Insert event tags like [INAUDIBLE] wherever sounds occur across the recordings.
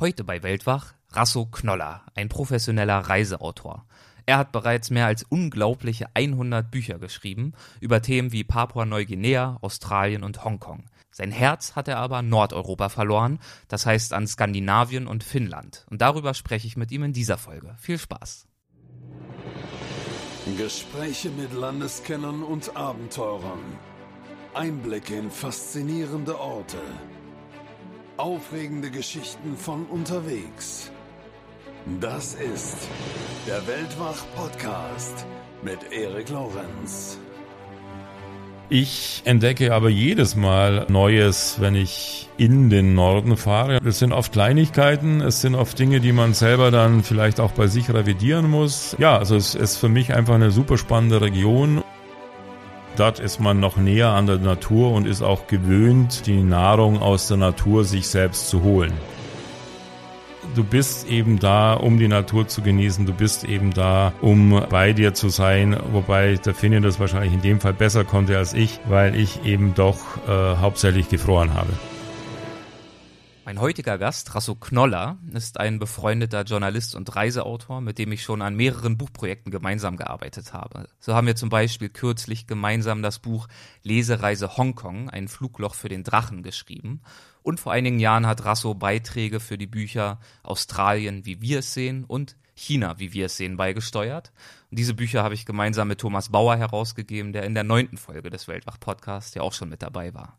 Heute bei Weltwach Rasso Knoller, ein professioneller Reiseautor. Er hat bereits mehr als unglaubliche 100 Bücher geschrieben über Themen wie Papua-Neuguinea, Australien und Hongkong. Sein Herz hat er aber Nordeuropa verloren, das heißt an Skandinavien und Finnland. Und darüber spreche ich mit ihm in dieser Folge. Viel Spaß. Gespräche mit Landeskennern und Abenteurern. Einblicke in faszinierende Orte. Aufregende Geschichten von unterwegs. Das ist der Weltwach-Podcast mit Erik Lorenz. Ich entdecke aber jedes Mal Neues, wenn ich in den Norden fahre. Es sind oft Kleinigkeiten, es sind oft Dinge, die man selber dann vielleicht auch bei sich revidieren muss. Ja, also es ist für mich einfach eine super spannende Region. Dort ist man noch näher an der Natur und ist auch gewöhnt, die Nahrung aus der Natur sich selbst zu holen. Du bist eben da, um die Natur zu genießen. Du bist eben da, um bei dir zu sein. Wobei der Finne das wahrscheinlich in dem Fall besser konnte als ich, weil ich eben doch äh, hauptsächlich gefroren habe. Mein heutiger Gast, Rasso Knoller, ist ein befreundeter Journalist und Reiseautor, mit dem ich schon an mehreren Buchprojekten gemeinsam gearbeitet habe. So haben wir zum Beispiel kürzlich gemeinsam das Buch Lesereise Hongkong, ein Flugloch für den Drachen geschrieben. Und vor einigen Jahren hat Rasso Beiträge für die Bücher Australien, wie wir es sehen und China, wie wir es sehen, beigesteuert. Und diese Bücher habe ich gemeinsam mit Thomas Bauer herausgegeben, der in der neunten Folge des Weltwach-Podcasts ja auch schon mit dabei war.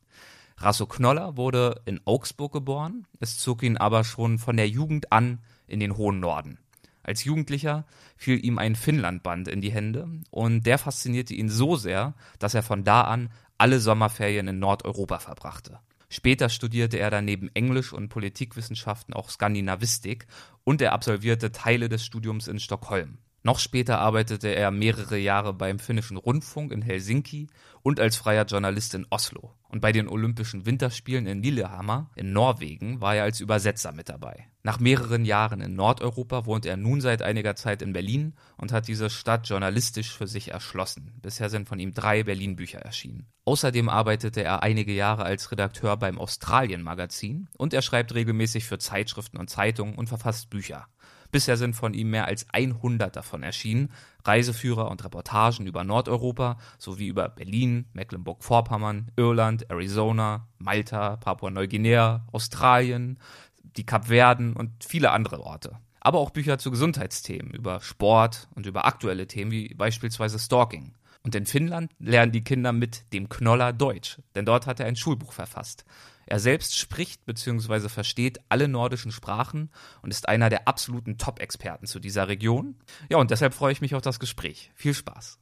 Rasso Knoller wurde in Augsburg geboren, es zog ihn aber schon von der Jugend an in den hohen Norden. Als Jugendlicher fiel ihm ein Finnlandband in die Hände und der faszinierte ihn so sehr, dass er von da an alle Sommerferien in Nordeuropa verbrachte. Später studierte er daneben Englisch und Politikwissenschaften auch Skandinavistik und er absolvierte Teile des Studiums in Stockholm. Noch später arbeitete er mehrere Jahre beim finnischen Rundfunk in Helsinki und als freier Journalist in Oslo. Und bei den Olympischen Winterspielen in Lillehammer in Norwegen war er als Übersetzer mit dabei. Nach mehreren Jahren in Nordeuropa wohnt er nun seit einiger Zeit in Berlin und hat diese Stadt journalistisch für sich erschlossen. Bisher sind von ihm drei Berlin-Bücher erschienen. Außerdem arbeitete er einige Jahre als Redakteur beim Australien-Magazin und er schreibt regelmäßig für Zeitschriften und Zeitungen und verfasst Bücher. Bisher sind von ihm mehr als 100 davon erschienen, Reiseführer und Reportagen über Nordeuropa sowie über Berlin, Mecklenburg-Vorpommern, Irland, Arizona, Malta, Papua-Neuguinea, Australien, die Kapverden und viele andere Orte. Aber auch Bücher zu Gesundheitsthemen, über Sport und über aktuelle Themen wie beispielsweise Stalking. Und in Finnland lernen die Kinder mit dem Knoller Deutsch, denn dort hat er ein Schulbuch verfasst. Er selbst spricht bzw. versteht alle nordischen Sprachen und ist einer der absoluten Top-Experten zu dieser Region. Ja, und deshalb freue ich mich auf das Gespräch. Viel Spaß.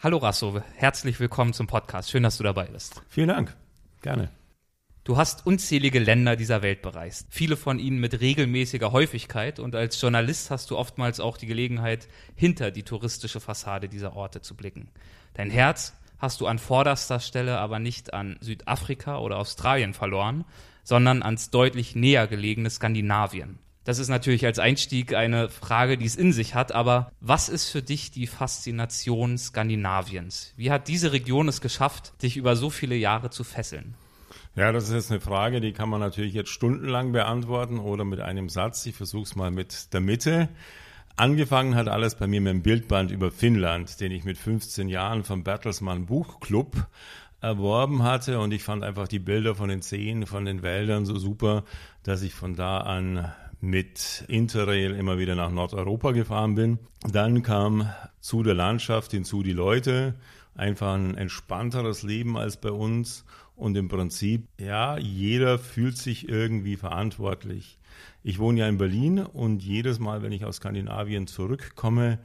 Hallo Rasso, herzlich willkommen zum Podcast. Schön, dass du dabei bist. Vielen Dank. Gerne. Du hast unzählige Länder dieser Welt bereist, viele von ihnen mit regelmäßiger Häufigkeit und als Journalist hast du oftmals auch die Gelegenheit, hinter die touristische Fassade dieser Orte zu blicken. Dein Herz hast du an vorderster Stelle aber nicht an Südafrika oder Australien verloren, sondern ans deutlich näher gelegene Skandinavien. Das ist natürlich als Einstieg eine Frage, die es in sich hat, aber was ist für dich die Faszination Skandinaviens? Wie hat diese Region es geschafft, dich über so viele Jahre zu fesseln? Ja, das ist jetzt eine Frage, die kann man natürlich jetzt stundenlang beantworten oder mit einem Satz. Ich versuche es mal mit der Mitte. Angefangen hat alles bei mir mit einem Bildband über Finnland, den ich mit 15 Jahren vom Bertelsmann Buchclub erworben hatte. Und ich fand einfach die Bilder von den Seen, von den Wäldern so super, dass ich von da an mit Interrail immer wieder nach Nordeuropa gefahren bin. Dann kam zu der Landschaft hinzu die Leute, einfach ein entspannteres Leben als bei uns und im Prinzip, ja, jeder fühlt sich irgendwie verantwortlich. Ich wohne ja in Berlin und jedes Mal, wenn ich aus Skandinavien zurückkomme,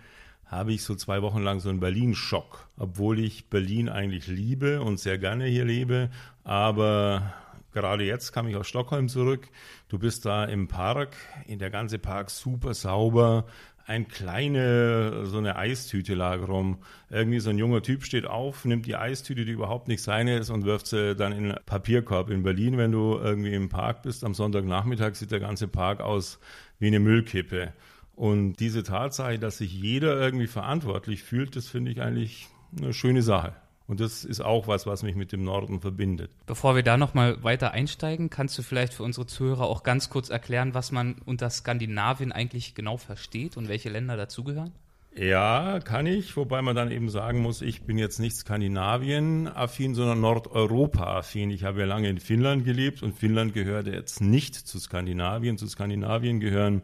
habe ich so zwei Wochen lang so einen Berlin-Schock, obwohl ich Berlin eigentlich liebe und sehr gerne hier lebe. Aber gerade jetzt kam ich aus Stockholm zurück. Du bist da im Park, in der ganze Park super sauber, ein kleine, so eine Eistüte lag rum. Irgendwie so ein junger Typ steht auf, nimmt die Eistüte, die überhaupt nicht seine ist, und wirft sie dann in einen Papierkorb. In Berlin, wenn du irgendwie im Park bist, am Sonntagnachmittag sieht der ganze Park aus wie eine Müllkippe. Und diese Tatsache, dass sich jeder irgendwie verantwortlich fühlt, das finde ich eigentlich eine schöne Sache. Und das ist auch was, was mich mit dem Norden verbindet. Bevor wir da nochmal weiter einsteigen, kannst du vielleicht für unsere Zuhörer auch ganz kurz erklären, was man unter Skandinavien eigentlich genau versteht und welche Länder dazugehören? Ja, kann ich, wobei man dann eben sagen muss, ich bin jetzt nicht Skandinavien-affin, sondern Nordeuropa-affin. Ich habe ja lange in Finnland gelebt und Finnland gehört jetzt nicht zu Skandinavien. Zu Skandinavien gehören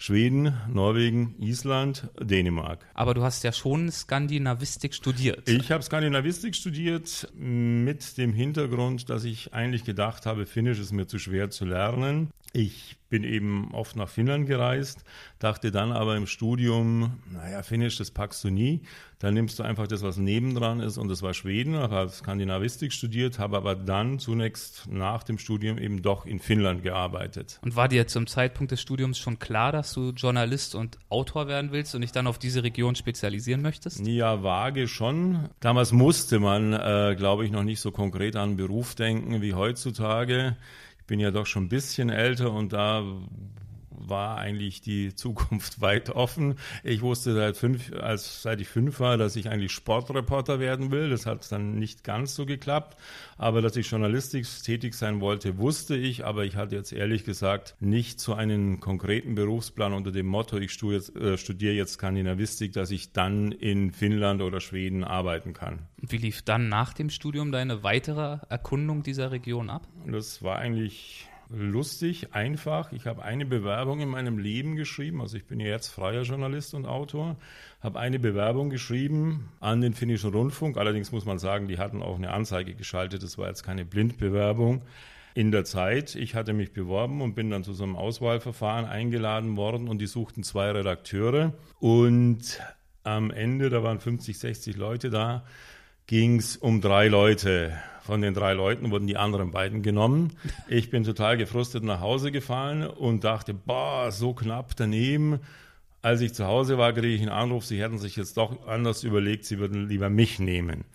Schweden, Norwegen, Island, Dänemark. Aber du hast ja schon Skandinavistik studiert. Ich habe Skandinavistik studiert mit dem Hintergrund, dass ich eigentlich gedacht habe, Finnisch ist mir zu schwer zu lernen. Ich bin eben oft nach Finnland gereist, dachte dann aber im Studium, naja, Finnisch, das packst du nie. Dann nimmst du einfach das, was nebendran ist und das war Schweden, habe Skandinavistik studiert, habe aber dann zunächst nach dem Studium eben doch in Finnland gearbeitet. Und war dir zum Zeitpunkt des Studiums schon klar, dass du Journalist und Autor werden willst und dich dann auf diese Region spezialisieren möchtest? Ja, vage schon. Damals musste man, äh, glaube ich, noch nicht so konkret an Beruf denken wie heutzutage bin ja doch schon ein bisschen älter und da war eigentlich die Zukunft [LAUGHS] weit offen. Ich wusste seit fünf, als seit ich fünf war, dass ich eigentlich Sportreporter werden will. Das hat dann nicht ganz so geklappt. Aber dass ich journalistisch tätig sein wollte, wusste ich. Aber ich hatte jetzt ehrlich gesagt nicht so einen konkreten Berufsplan unter dem Motto, ich äh, studiere jetzt Skandinavistik, dass ich dann in Finnland oder Schweden arbeiten kann. Wie lief dann nach dem Studium deine weitere Erkundung dieser Region ab? Das war eigentlich lustig, einfach. Ich habe eine Bewerbung in meinem Leben geschrieben, also ich bin ja jetzt freier Journalist und Autor, habe eine Bewerbung geschrieben an den finnischen Rundfunk. Allerdings muss man sagen, die hatten auch eine Anzeige geschaltet, das war jetzt keine Blindbewerbung. In der Zeit, ich hatte mich beworben und bin dann zu so einem Auswahlverfahren eingeladen worden und die suchten zwei Redakteure und am Ende, da waren 50, 60 Leute da, ging es um drei Leute. Von den drei Leuten wurden die anderen beiden genommen. Ich bin total gefrustet nach Hause gefahren und dachte, boah, so knapp daneben. Als ich zu Hause war, kriege ich einen Anruf, sie hätten sich jetzt doch anders überlegt, sie würden lieber mich nehmen.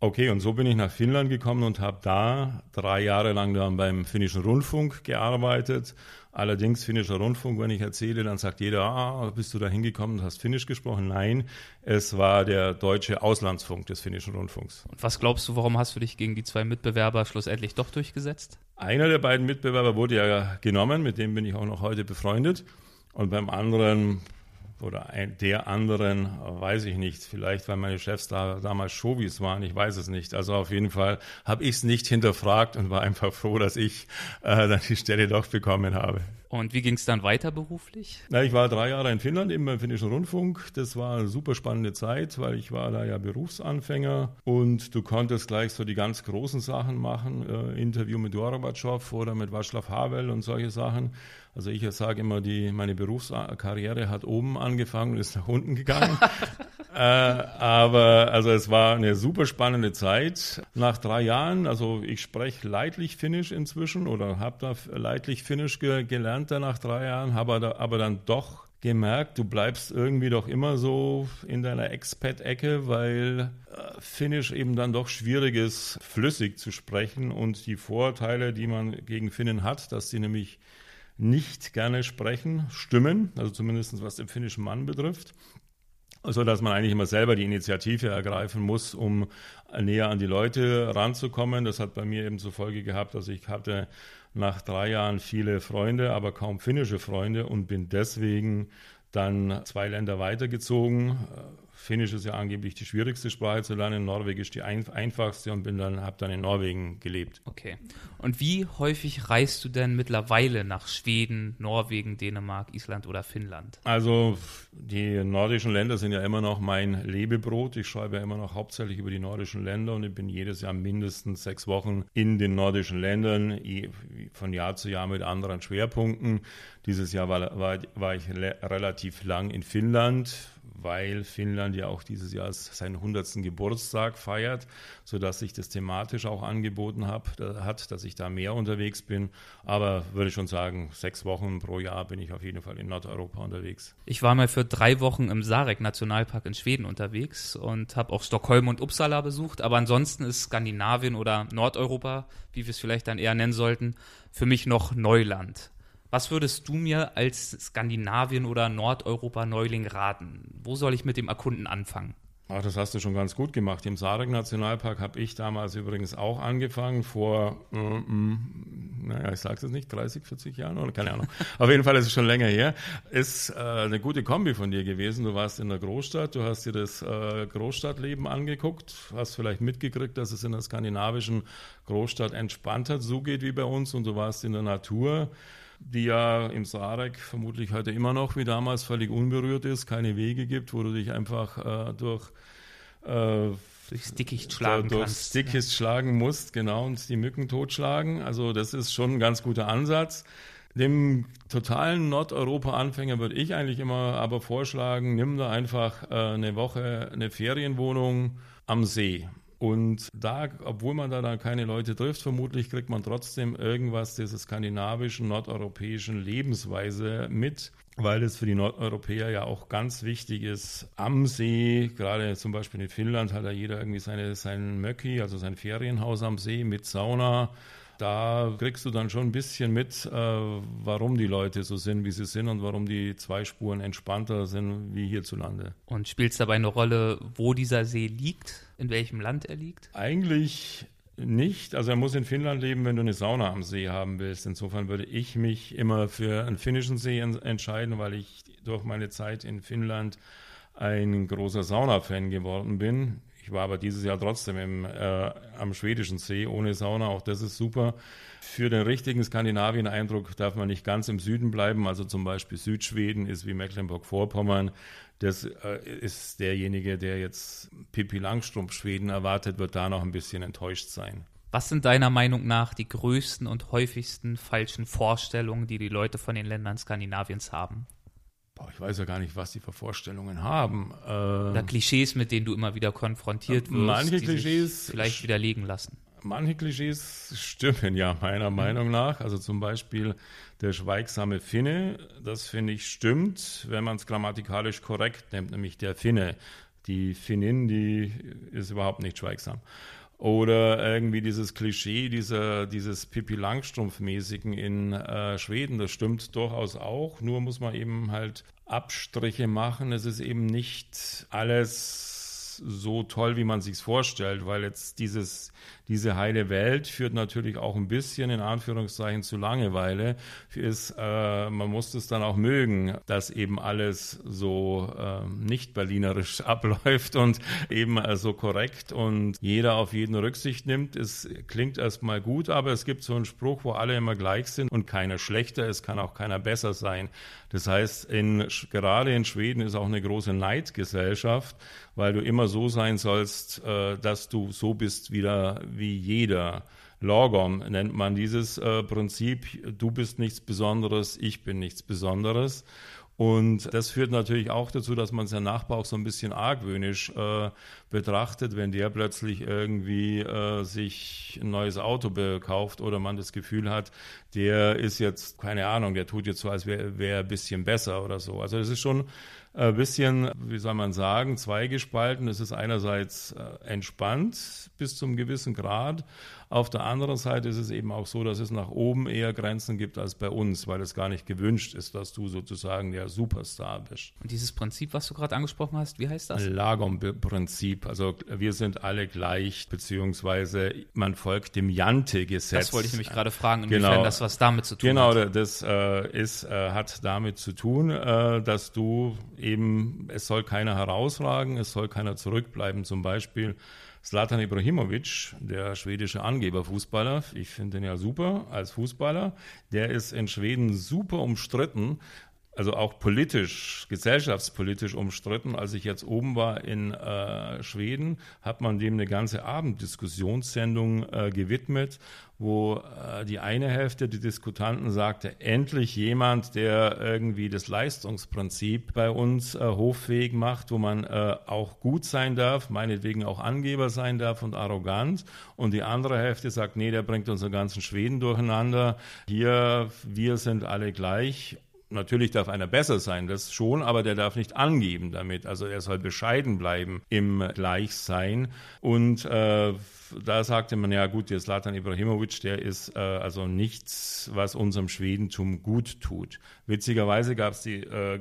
Okay, und so bin ich nach Finnland gekommen und habe da drei Jahre lang dann beim finnischen Rundfunk gearbeitet Allerdings finnischer Rundfunk, wenn ich erzähle, dann sagt jeder, ah, bist du da hingekommen und hast Finnisch gesprochen? Nein, es war der deutsche Auslandsfunk des finnischen Rundfunks. Und was glaubst du, warum hast du dich gegen die zwei Mitbewerber schlussendlich doch durchgesetzt? Einer der beiden Mitbewerber wurde ja genommen, mit dem bin ich auch noch heute befreundet. Und beim anderen oder ein, der anderen, weiß ich nicht. Vielleicht, weil meine Chefs da damals Chauvis waren, ich weiß es nicht. Also auf jeden Fall habe ich es nicht hinterfragt und war einfach froh, dass ich äh, dann die Stelle doch bekommen habe. Und wie ging es dann weiter beruflich? Na, ich war drei Jahre in Finnland im finnischen Rundfunk. Das war eine super spannende Zeit, weil ich war da ja Berufsanfänger und du konntest gleich so die ganz großen Sachen machen, äh, Interview mit Gorbatschow oder mit Václav Havel und solche Sachen. Also ich sage immer, die, meine Berufskarriere hat oben angefangen und ist nach unten gegangen. [LAUGHS] äh, aber also es war eine super spannende Zeit. Nach drei Jahren, also ich spreche leidlich Finnisch inzwischen oder habe da leidlich Finnisch ge gelernt nach drei Jahren, habe da, aber dann doch gemerkt, du bleibst irgendwie doch immer so in deiner Expat-Ecke, weil äh, Finnisch eben dann doch schwierig ist, flüssig zu sprechen und die Vorteile, die man gegen Finnen hat, dass sie nämlich nicht gerne sprechen, stimmen, also zumindest was den finnischen Mann betrifft. So dass man eigentlich immer selber die Initiative ergreifen muss, um näher an die Leute ranzukommen. Das hat bei mir eben zur Folge gehabt, dass ich hatte nach drei Jahren viele Freunde, aber kaum finnische Freunde und bin deswegen dann zwei Länder weitergezogen, Finnisch ist ja angeblich die schwierigste Sprache zu lernen, Norwegisch die ein einfachste und bin dann habe dann in Norwegen gelebt. Okay. Und wie häufig reist du denn mittlerweile nach Schweden, Norwegen, Dänemark, Island oder Finnland? Also die nordischen Länder sind ja immer noch mein Lebebrot. Ich schreibe ja immer noch hauptsächlich über die nordischen Länder und ich bin jedes Jahr mindestens sechs Wochen in den nordischen Ländern, von Jahr zu Jahr mit anderen Schwerpunkten. Dieses Jahr war, war, war ich relativ lang in Finnland weil Finnland ja auch dieses Jahr seinen 100. Geburtstag feiert, sodass sich das thematisch auch angeboten hab, hat, dass ich da mehr unterwegs bin. Aber würde schon sagen, sechs Wochen pro Jahr bin ich auf jeden Fall in Nordeuropa unterwegs. Ich war mal für drei Wochen im Sarek-Nationalpark in Schweden unterwegs und habe auch Stockholm und Uppsala besucht. Aber ansonsten ist Skandinavien oder Nordeuropa, wie wir es vielleicht dann eher nennen sollten, für mich noch Neuland. Was würdest du mir als Skandinavien- oder Nordeuropa-Neuling raten? Wo soll ich mit dem Erkunden anfangen? Ach, das hast du schon ganz gut gemacht. Im Sarek-Nationalpark habe ich damals übrigens auch angefangen, vor, äh, mh, naja, ich sage es jetzt nicht, 30, 40 Jahren oder keine Ahnung. [LAUGHS] Auf jeden Fall ist es schon länger her. Ist äh, eine gute Kombi von dir gewesen. Du warst in der Großstadt, du hast dir das äh, Großstadtleben angeguckt, hast vielleicht mitgekriegt, dass es in der skandinavischen Großstadt entspannter zugeht wie bei uns und du warst in der Natur die ja im Sarek vermutlich heute immer noch wie damals völlig unberührt ist, keine Wege gibt, wo du dich einfach äh, durch äh, durchs Dickicht schlagen durchs kannst. Dickicht ja. schlagen musst, genau, und die Mücken totschlagen. Also das ist schon ein ganz guter Ansatz. Dem totalen Nordeuropa-Anfänger würde ich eigentlich immer aber vorschlagen, nimm da einfach äh, eine Woche eine Ferienwohnung am See. Und da, obwohl man da dann keine Leute trifft, vermutlich kriegt man trotzdem irgendwas dieser skandinavischen, nordeuropäischen Lebensweise mit, weil es für die Nordeuropäer ja auch ganz wichtig ist, am See, gerade zum Beispiel in Finnland hat ja jeder irgendwie seine, sein Möcki, also sein Ferienhaus am See mit Sauna, da kriegst du dann schon ein bisschen mit, äh, warum die Leute so sind, wie sie sind und warum die zwei Spuren entspannter sind wie hierzulande. Und spielt es dabei eine Rolle, wo dieser See liegt, in welchem Land er liegt? Eigentlich nicht. Also er muss in Finnland leben, wenn du eine Sauna am See haben willst. Insofern würde ich mich immer für einen finnischen See entscheiden, weil ich durch meine Zeit in Finnland ein großer Sauna-Fan geworden bin. Ich war aber dieses Jahr trotzdem im, äh, am schwedischen See ohne Sauna. Auch das ist super. Für den richtigen Skandinavien-Eindruck darf man nicht ganz im Süden bleiben. Also zum Beispiel Südschweden ist wie Mecklenburg-Vorpommern. Das äh, ist derjenige, der jetzt Pippi Langstrumpf Schweden erwartet, wird da noch ein bisschen enttäuscht sein. Was sind deiner Meinung nach die größten und häufigsten falschen Vorstellungen, die die Leute von den Ländern Skandinaviens haben? Boah, ich weiß ja gar nicht, was die für Vorstellungen haben. Äh, Oder Klischees, mit denen du immer wieder konfrontiert wirst, manche Klischees vielleicht widerlegen lassen. Manche Klischees stimmen ja meiner Meinung nach. Also zum Beispiel der schweigsame Finne, das finde ich stimmt, wenn man es grammatikalisch korrekt nimmt, nämlich der Finne. Die Finnin, die ist überhaupt nicht schweigsam. Oder irgendwie dieses Klischee dieser, dieses Pippi Langstrumpf-mäßigen in äh, Schweden, das stimmt durchaus auch. Nur muss man eben halt Abstriche machen. Es ist eben nicht alles so toll, wie man sich vorstellt, weil jetzt dieses, diese heile Welt führt natürlich auch ein bisschen in Anführungszeichen zu Langeweile. Ist, äh, man muss es dann auch mögen, dass eben alles so äh, nicht berlinerisch [LAUGHS] abläuft und eben äh, so korrekt und jeder auf jeden Rücksicht nimmt. Es klingt erstmal gut, aber es gibt so einen Spruch, wo alle immer gleich sind und keiner schlechter, es kann auch keiner besser sein. Das heißt, in, gerade in Schweden ist auch eine große Neidgesellschaft, weil du immer so sein sollst, äh, dass du so bist wieder wie jeder. Logom nennt man dieses äh, Prinzip. Du bist nichts Besonderes, ich bin nichts Besonderes. Und das führt natürlich auch dazu, dass man seinen Nachbar auch so ein bisschen argwöhnisch äh, betrachtet, wenn der plötzlich irgendwie äh, sich ein neues Auto bekauft oder man das Gefühl hat, der ist jetzt, keine Ahnung, der tut jetzt so, als wäre wär ein bisschen besser oder so. Also das ist schon ein bisschen, wie soll man sagen, zweigespalten. Es ist einerseits äh, entspannt bis zum gewissen Grad. Auf der anderen Seite ist es eben auch so, dass es nach oben eher Grenzen gibt als bei uns, weil es gar nicht gewünscht ist, dass du sozusagen der Superstar bist. Und dieses Prinzip, was du gerade angesprochen hast, wie heißt das? Lagom-Prinzip. Also wir sind alle gleich, beziehungsweise man folgt dem Jante-Gesetz. Das wollte ich nämlich gerade fragen, inwiefern genau. das was damit zu tun genau, hat. Genau, das äh, ist, äh, hat damit zu tun, äh, dass du eben, es soll keiner herausragen, es soll keiner zurückbleiben. Zum Beispiel Zlatan Ibrahimovic, der schwedische Angeberfußballer, ich finde ihn ja super als Fußballer, der ist in Schweden super umstritten, also auch politisch, gesellschaftspolitisch umstritten. Als ich jetzt oben war in äh, Schweden, hat man dem eine ganze Abenddiskussionssendung äh, gewidmet, wo äh, die eine Hälfte der Diskutanten sagte, endlich jemand, der irgendwie das Leistungsprinzip bei uns äh, hoffähig macht, wo man äh, auch gut sein darf, meinetwegen auch Angeber sein darf und arrogant. Und die andere Hälfte sagt, nee, der bringt unseren ganzen Schweden durcheinander. Hier, wir sind alle gleich Natürlich darf einer besser sein, das schon, aber der darf nicht angeben damit. Also er soll bescheiden bleiben im Gleichsein. Und äh, da sagte man ja gut, der Slatan Ibrahimovic, der ist äh, also nichts, was unserem Schwedentum gut tut. Witzigerweise gab es die äh,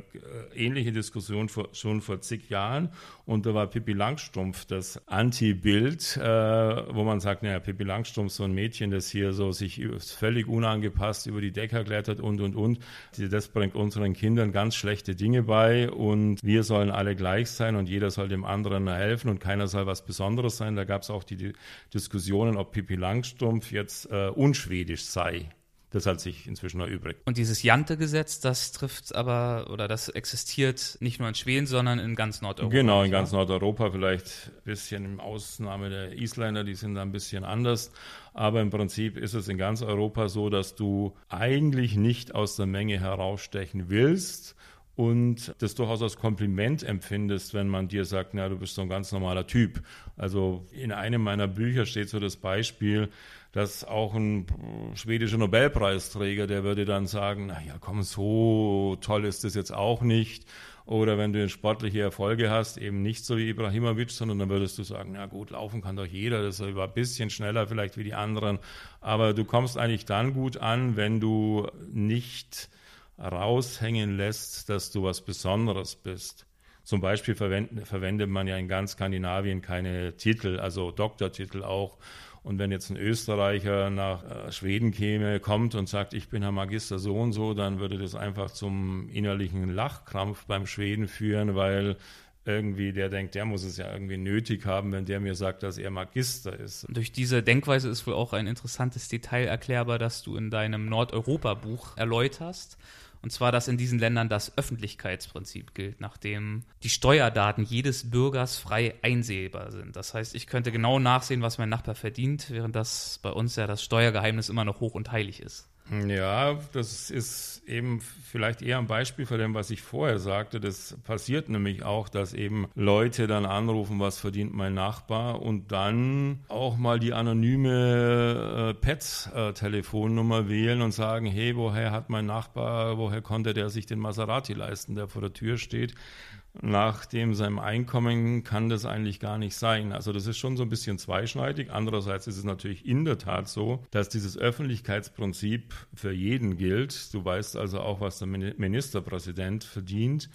ähnliche Diskussion vor, schon vor zig Jahren und da war Pippi Langstrumpf das Anti-Bild, äh, wo man sagt, naja, Pippi Langstrumpf, so ein Mädchen, das hier so sich völlig unangepasst über die Decker klettert und und und, das bringt unseren Kindern ganz schlechte Dinge bei und wir sollen alle gleich sein und jeder soll dem anderen helfen und keiner soll was Besonderes sein. Da gab es auch die, die Diskussionen, ob Pippi Langstrumpf jetzt äh, unschwedisch sei. Das hat sich inzwischen erübrigt. Und dieses Jante-Gesetz, das trifft aber oder das existiert nicht nur in Schweden, sondern in ganz Nordeuropa. Genau, in ganz Nordeuropa, vielleicht ein bisschen im Ausnahme der Isländer, die sind da ein bisschen anders. Aber im Prinzip ist es in ganz Europa so, dass du eigentlich nicht aus der Menge herausstechen willst und das durchaus als Kompliment empfindest, wenn man dir sagt, na, du bist so ein ganz normaler Typ. Also in einem meiner Bücher steht so das Beispiel, dass auch ein schwedischer Nobelpreisträger, der würde dann sagen, na ja, komm, so toll ist das jetzt auch nicht. Oder wenn du sportliche Erfolge hast, eben nicht so wie Ibrahimovic, sondern dann würdest du sagen, na gut, laufen kann doch jeder, das war ein bisschen schneller vielleicht wie die anderen. Aber du kommst eigentlich dann gut an, wenn du nicht raushängen lässt, dass du was Besonderes bist. Zum Beispiel verwendet man ja in ganz Skandinavien keine Titel, also Doktortitel auch. Und wenn jetzt ein Österreicher nach äh, Schweden käme, kommt und sagt, ich bin Herr Magister so und so, dann würde das einfach zum innerlichen Lachkrampf beim Schweden führen, weil irgendwie der denkt, der muss es ja irgendwie nötig haben, wenn der mir sagt, dass er Magister ist. Durch diese Denkweise ist wohl auch ein interessantes Detail erklärbar, das du in deinem Nordeuropa-Buch erläuterst. Und zwar, dass in diesen Ländern das Öffentlichkeitsprinzip gilt, nachdem die Steuerdaten jedes Bürgers frei einsehbar sind. Das heißt, ich könnte genau nachsehen, was mein Nachbar verdient, während das bei uns ja das Steuergeheimnis immer noch hoch und heilig ist. Ja, das ist eben vielleicht eher ein Beispiel für dem, was ich vorher sagte. Das passiert nämlich auch, dass eben Leute dann anrufen, was verdient mein Nachbar und dann auch mal die anonyme äh, Pets-Telefonnummer äh, wählen und sagen, hey, woher hat mein Nachbar, woher konnte der sich den Maserati leisten, der vor der Tür steht? Nach dem seinem Einkommen kann das eigentlich gar nicht sein. Also das ist schon so ein bisschen zweischneidig. Andererseits ist es natürlich in der Tat so, dass dieses Öffentlichkeitsprinzip für jeden gilt. Du weißt also auch, was der Ministerpräsident verdient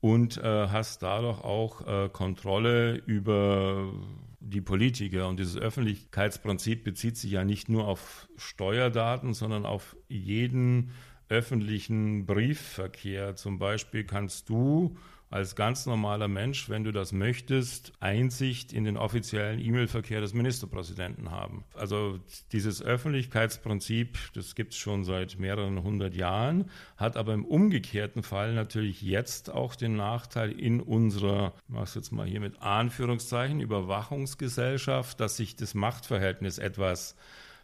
und äh, hast dadurch auch äh, Kontrolle über die Politiker. Und dieses Öffentlichkeitsprinzip bezieht sich ja nicht nur auf Steuerdaten, sondern auf jeden öffentlichen Briefverkehr. Zum Beispiel kannst du als ganz normaler Mensch, wenn du das möchtest, Einsicht in den offiziellen E-Mail-Verkehr des Ministerpräsidenten haben. Also dieses Öffentlichkeitsprinzip, das gibt es schon seit mehreren hundert Jahren, hat aber im umgekehrten Fall natürlich jetzt auch den Nachteil in unserer, ich mache jetzt mal hier mit Anführungszeichen, Überwachungsgesellschaft, dass sich das Machtverhältnis etwas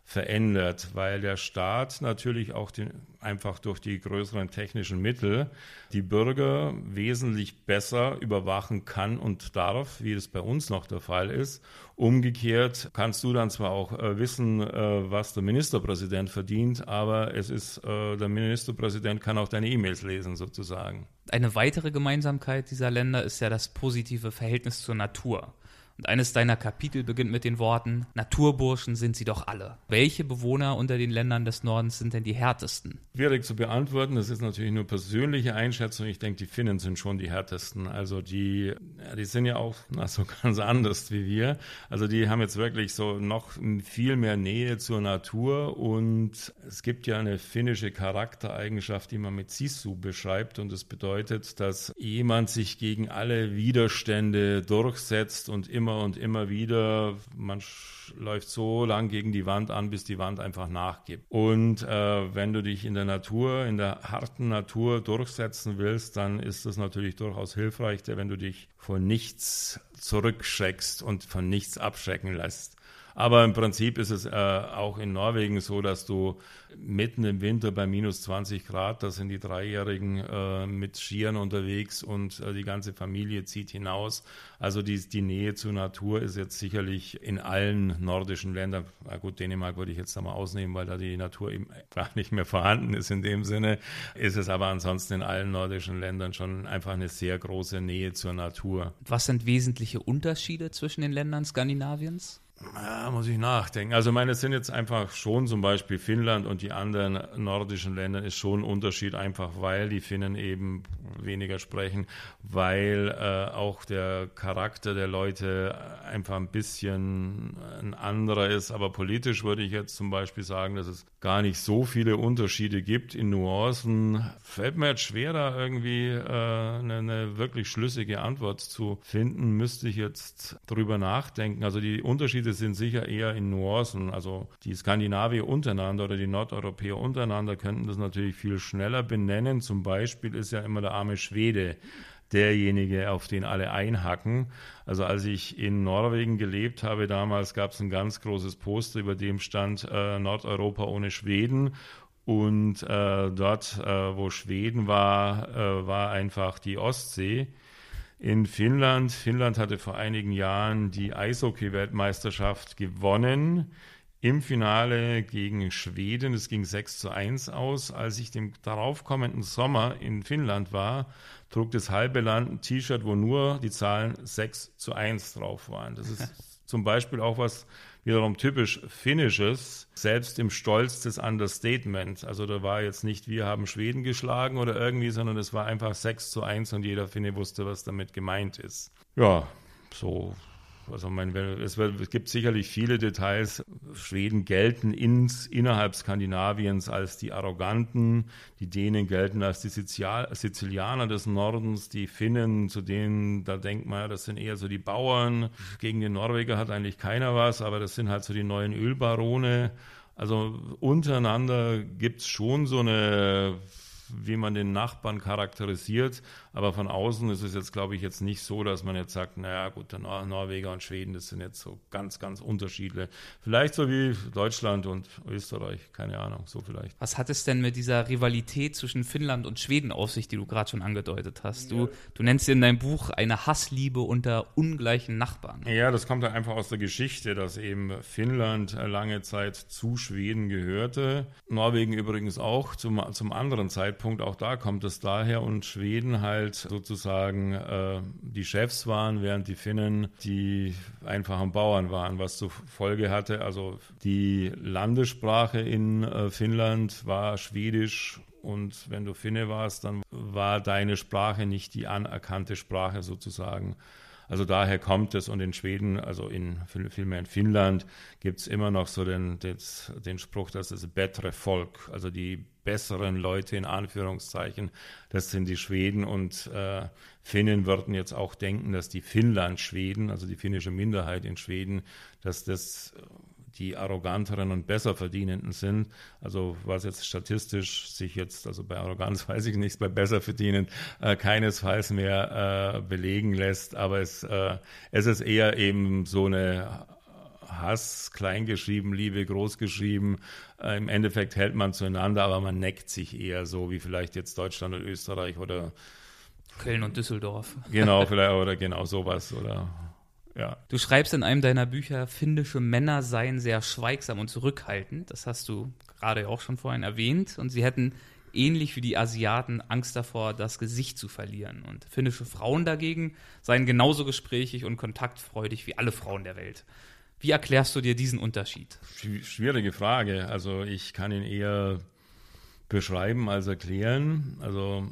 verändert, weil der Staat natürlich auch den, einfach durch die größeren technischen Mittel die Bürger wesentlich besser überwachen kann und darf, wie es bei uns noch der Fall ist. Umgekehrt kannst du dann zwar auch äh, wissen, äh, was der Ministerpräsident verdient, aber es ist, äh, der Ministerpräsident kann auch deine E-Mails lesen sozusagen. Eine weitere Gemeinsamkeit dieser Länder ist ja das positive Verhältnis zur Natur. Und eines deiner Kapitel beginnt mit den Worten, Naturburschen sind sie doch alle. Welche Bewohner unter den Ländern des Nordens sind denn die härtesten? Schwierig zu beantworten, das ist natürlich nur persönliche Einschätzung. Ich denke, die Finnen sind schon die härtesten. Also die, die sind ja auch na, so [LAUGHS] ganz anders wie wir. Also die haben jetzt wirklich so noch viel mehr Nähe zur Natur und es gibt ja eine finnische Charaktereigenschaft, die man mit Sisu beschreibt und das bedeutet, dass jemand sich gegen alle Widerstände durchsetzt und immer immer und immer wieder. Man läuft so lang gegen die Wand an, bis die Wand einfach nachgibt. Und äh, wenn du dich in der Natur, in der harten Natur durchsetzen willst, dann ist das natürlich durchaus hilfreich, wenn du dich vor nichts zurückschreckst und von nichts abschrecken lässt. Aber im Prinzip ist es äh, auch in Norwegen so, dass du mitten im Winter bei minus 20 Grad, da sind die Dreijährigen äh, mit Skiern unterwegs und äh, die ganze Familie zieht hinaus. Also die, die Nähe zur Natur ist jetzt sicherlich in allen nordischen Ländern, na gut, Dänemark würde ich jetzt da mal ausnehmen, weil da die Natur eben gar nicht mehr vorhanden ist in dem Sinne, ist es aber ansonsten in allen nordischen Ländern schon einfach eine sehr große Nähe zur Natur. Was sind wesentliche Unterschiede zwischen den Ländern Skandinaviens? Ja, muss ich nachdenken. Also meine, sind jetzt einfach schon zum Beispiel Finnland und die anderen nordischen Länder ist schon ein Unterschied, einfach weil die Finnen eben weniger sprechen, weil äh, auch der Charakter der Leute einfach ein bisschen ein anderer ist. Aber politisch würde ich jetzt zum Beispiel sagen, dass es gar nicht so viele Unterschiede gibt in Nuancen. Fällt mir jetzt schwer, da irgendwie äh, eine wirklich schlüssige Antwort zu finden, müsste ich jetzt drüber nachdenken. Also die Unterschiede Unterschiede sind sicher eher in Nuancen. Also die Skandinavier untereinander oder die Nordeuropäer untereinander könnten das natürlich viel schneller benennen. Zum Beispiel ist ja immer der arme Schwede derjenige, auf den alle einhacken. Also als ich in Norwegen gelebt habe damals, gab es ein ganz großes Poster, über dem stand äh, Nordeuropa ohne Schweden. Und äh, dort, äh, wo Schweden war, äh, war einfach die Ostsee in Finnland. Finnland hatte vor einigen Jahren die Eishockey-Weltmeisterschaft gewonnen. Im Finale gegen Schweden, es ging 6 zu 1 aus. Als ich dem daraufkommenden Sommer in Finnland war, trug das halbe Land ein T-Shirt, wo nur die Zahlen 6 zu 1 drauf waren. Das ist [LAUGHS] zum Beispiel auch was wiederum typisch Finnisches, selbst im Stolz des Understatement. Also da war jetzt nicht, wir haben Schweden geschlagen oder irgendwie, sondern es war einfach 6 zu 1 und jeder Finne wusste, was damit gemeint ist. Ja, so also mein, es, es, gibt sicherlich viele Details. Schweden gelten ins, innerhalb Skandinaviens als die Arroganten, die Dänen gelten als die Sizil Sizilianer des Nordens, die Finnen, zu denen, da denkt man, das sind eher so die Bauern. Gegen den Norweger hat eigentlich keiner was, aber das sind halt so die neuen Ölbarone. Also untereinander gibt es schon so eine wie man den Nachbarn charakterisiert. Aber von außen ist es jetzt, glaube ich, jetzt nicht so, dass man jetzt sagt, naja, gut, Nor Norweger und Schweden, das sind jetzt so ganz, ganz Unterschiede. Vielleicht so wie Deutschland und Österreich, keine Ahnung, so vielleicht. Was hat es denn mit dieser Rivalität zwischen Finnland und Schweden auf sich, die du gerade schon angedeutet hast? Du, du nennst sie in deinem Buch eine Hassliebe unter ungleichen Nachbarn. Ja, das kommt ja einfach aus der Geschichte, dass eben Finnland lange Zeit zu Schweden gehörte. Norwegen übrigens auch zum, zum anderen Zeitpunkt Zeitpunkt, auch da kommt es daher und Schweden halt sozusagen äh, die Chefs waren, während die Finnen die einfachen Bauern waren, was zur Folge hatte, also die Landessprache in äh, Finnland war Schwedisch und wenn du Finne warst, dann war deine Sprache nicht die anerkannte Sprache sozusagen. Also daher kommt es. Und in Schweden, also in vielmehr in Finnland, gibt es immer noch so den, den, den Spruch, dass es bessere Volk, also die besseren Leute in Anführungszeichen, das sind die Schweden. Und äh, Finnen würden jetzt auch denken, dass die Finnland-Schweden, also die finnische Minderheit in Schweden, dass das die arroganteren und besser verdienenden sind. Also was jetzt statistisch sich jetzt, also bei Arroganz [LAUGHS] weiß ich nichts, bei besser verdienen äh, keinesfalls mehr äh, belegen lässt, aber es, äh, es ist eher eben so eine Hass kleingeschrieben, Liebe großgeschrieben. Äh, Im Endeffekt hält man zueinander, aber man neckt sich eher so wie vielleicht jetzt Deutschland und Österreich oder Köln und Düsseldorf. Genau, [LAUGHS] vielleicht oder genau sowas oder ja. Du schreibst in einem deiner Bücher, finnische Männer seien sehr schweigsam und zurückhaltend. Das hast du gerade auch schon vorhin erwähnt. Und sie hätten ähnlich wie die Asiaten Angst davor, das Gesicht zu verlieren. Und finnische Frauen dagegen seien genauso gesprächig und kontaktfreudig wie alle Frauen der Welt. Wie erklärst du dir diesen Unterschied? Schwierige Frage. Also ich kann ihn eher beschreiben als erklären. Also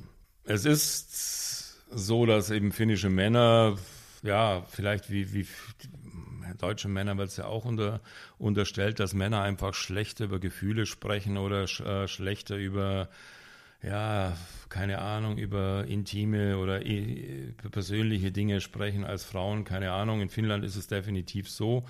es ist so, dass eben finnische Männer ja, vielleicht wie, wie deutsche Männer wird es ja auch unter, unterstellt, dass Männer einfach schlechter über Gefühle sprechen oder sch, äh, schlechter über, ja, keine Ahnung, über intime oder äh, persönliche Dinge sprechen als Frauen, keine Ahnung. In Finnland ist es definitiv so.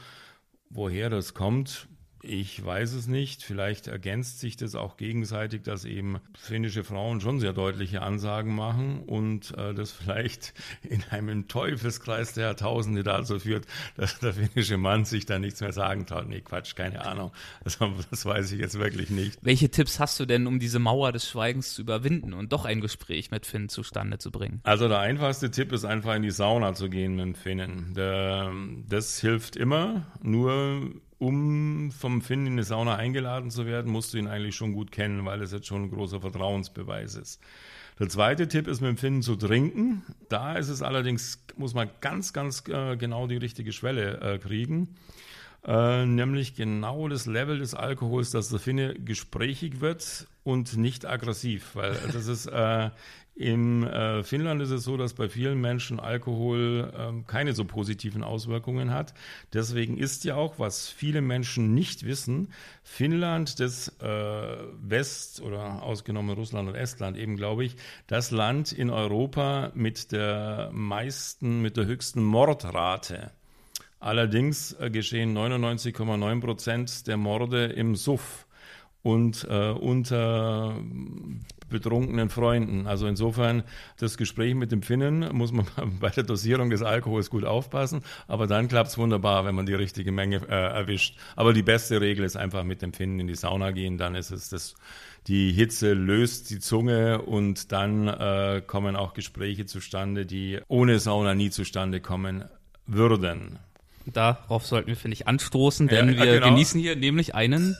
Woher das kommt, Ich weiß es nicht. Vielleicht ergänzt sich das auch gegenseitig, dass eben finnische Frauen schon sehr deutliche Ansagen machen und äh, das [LAUGHS] vielleicht in einem Teufelskreis der Jahrtausende dazu führt, dass der finnische Mann sich da nichts mehr sagen traut. Nee, Quatsch, keine Ahnung. Das, das weiß ich jetzt wirklich nicht. Welche Tipps hast du denn, um diese Mauer des Schweigens zu überwinden und doch ein Gespräch mit Finn zustande zu bringen? Also der einfachste Tipp ist einfach in die Sauna zu gehen mit Finnen. Der, das hilft immer, nur um vom Finn in eine Sauna eingeladen zu werden, musst du ihn eigentlich schon gut kennen, weil es jetzt schon ein großer Vertrauensbeweis ist. Der zweite Tipp ist mit dem Finnen zu trinken. Da ist es allerdings, muss man ganz, ganz äh, genau die richtige Schwelle äh, kriegen. Äh, nämlich genau das Level des Alkohols, dass der Finne gesprächig wird und nicht aggressiv, weil das ist äh, in äh, Finnland ist es so, dass bei vielen Menschen Alkohol äh, keine so positiven Auswirkungen hat. Deswegen ist ja auch, was viele Menschen nicht wissen, Finnland, das äh, West- oder ausgenommen Russland und Estland eben, glaube ich, das Land in Europa mit der meisten, mit der höchsten Mordrate. Allerdings äh, geschehen 99,9 Prozent der Morde im Suff und äh, unter betrunkenen Freunden. Also insofern, das Gespräch mit dem Finnen muss man [LAUGHS] bei der Dosierung des Alkohols gut aufpassen, aber dann klappt es wunderbar, wenn man die richtige Menge äh, erwischt. Aber die beste Regel ist einfach mit dem Finnen in die Sauna gehen, dann ist es das, die Hitze löst die Zunge und dann äh, kommen auch Gespräche zustande, die ohne Sauna nie zustande kommen würden. Darauf sollten wir, finde ich, anstoßen, denn ja, wir genau. genießen hier nämlich einen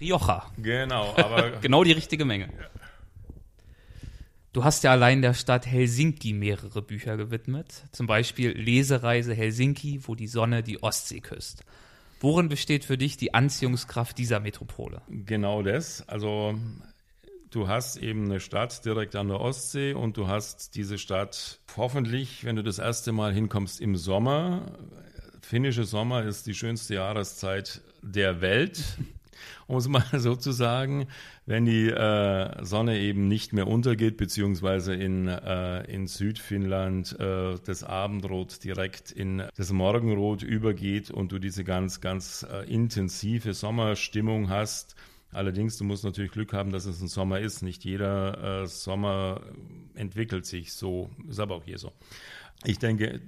Rioja. Genau, [LAUGHS] aber. genau die richtige Menge. Du hast ja allein der Stadt Helsinki mehrere Bücher gewidmet. Zum Beispiel Lesereise Helsinki, wo die Sonne die Ostsee küsst. Worin besteht für dich die Anziehungskraft dieser Metropole? Genau das. Also du hast eben eine Stadt direkt an der Ostsee und du hast diese Stadt hoffentlich, wenn du das erste Mal hinkommst im Sommer. Finnische Sommer ist die schönste Jahreszeit der Welt [LAUGHS] um es mal [LAUGHS] so zu sagen, wenn die äh, Sonne eben nicht mehr untergeht, beziehungsweise in, äh, in Südfinnland äh, das Abendrot direkt in das Morgenrot übergeht und du diese ganz, ganz äh, intensive Sommerstimmung hast. Allerdings, du musst natürlich Glück haben, dass es ein Sommer ist. Nicht jeder äh, Sommer entwickelt sich so, ist aber auch hier so. Ich denke,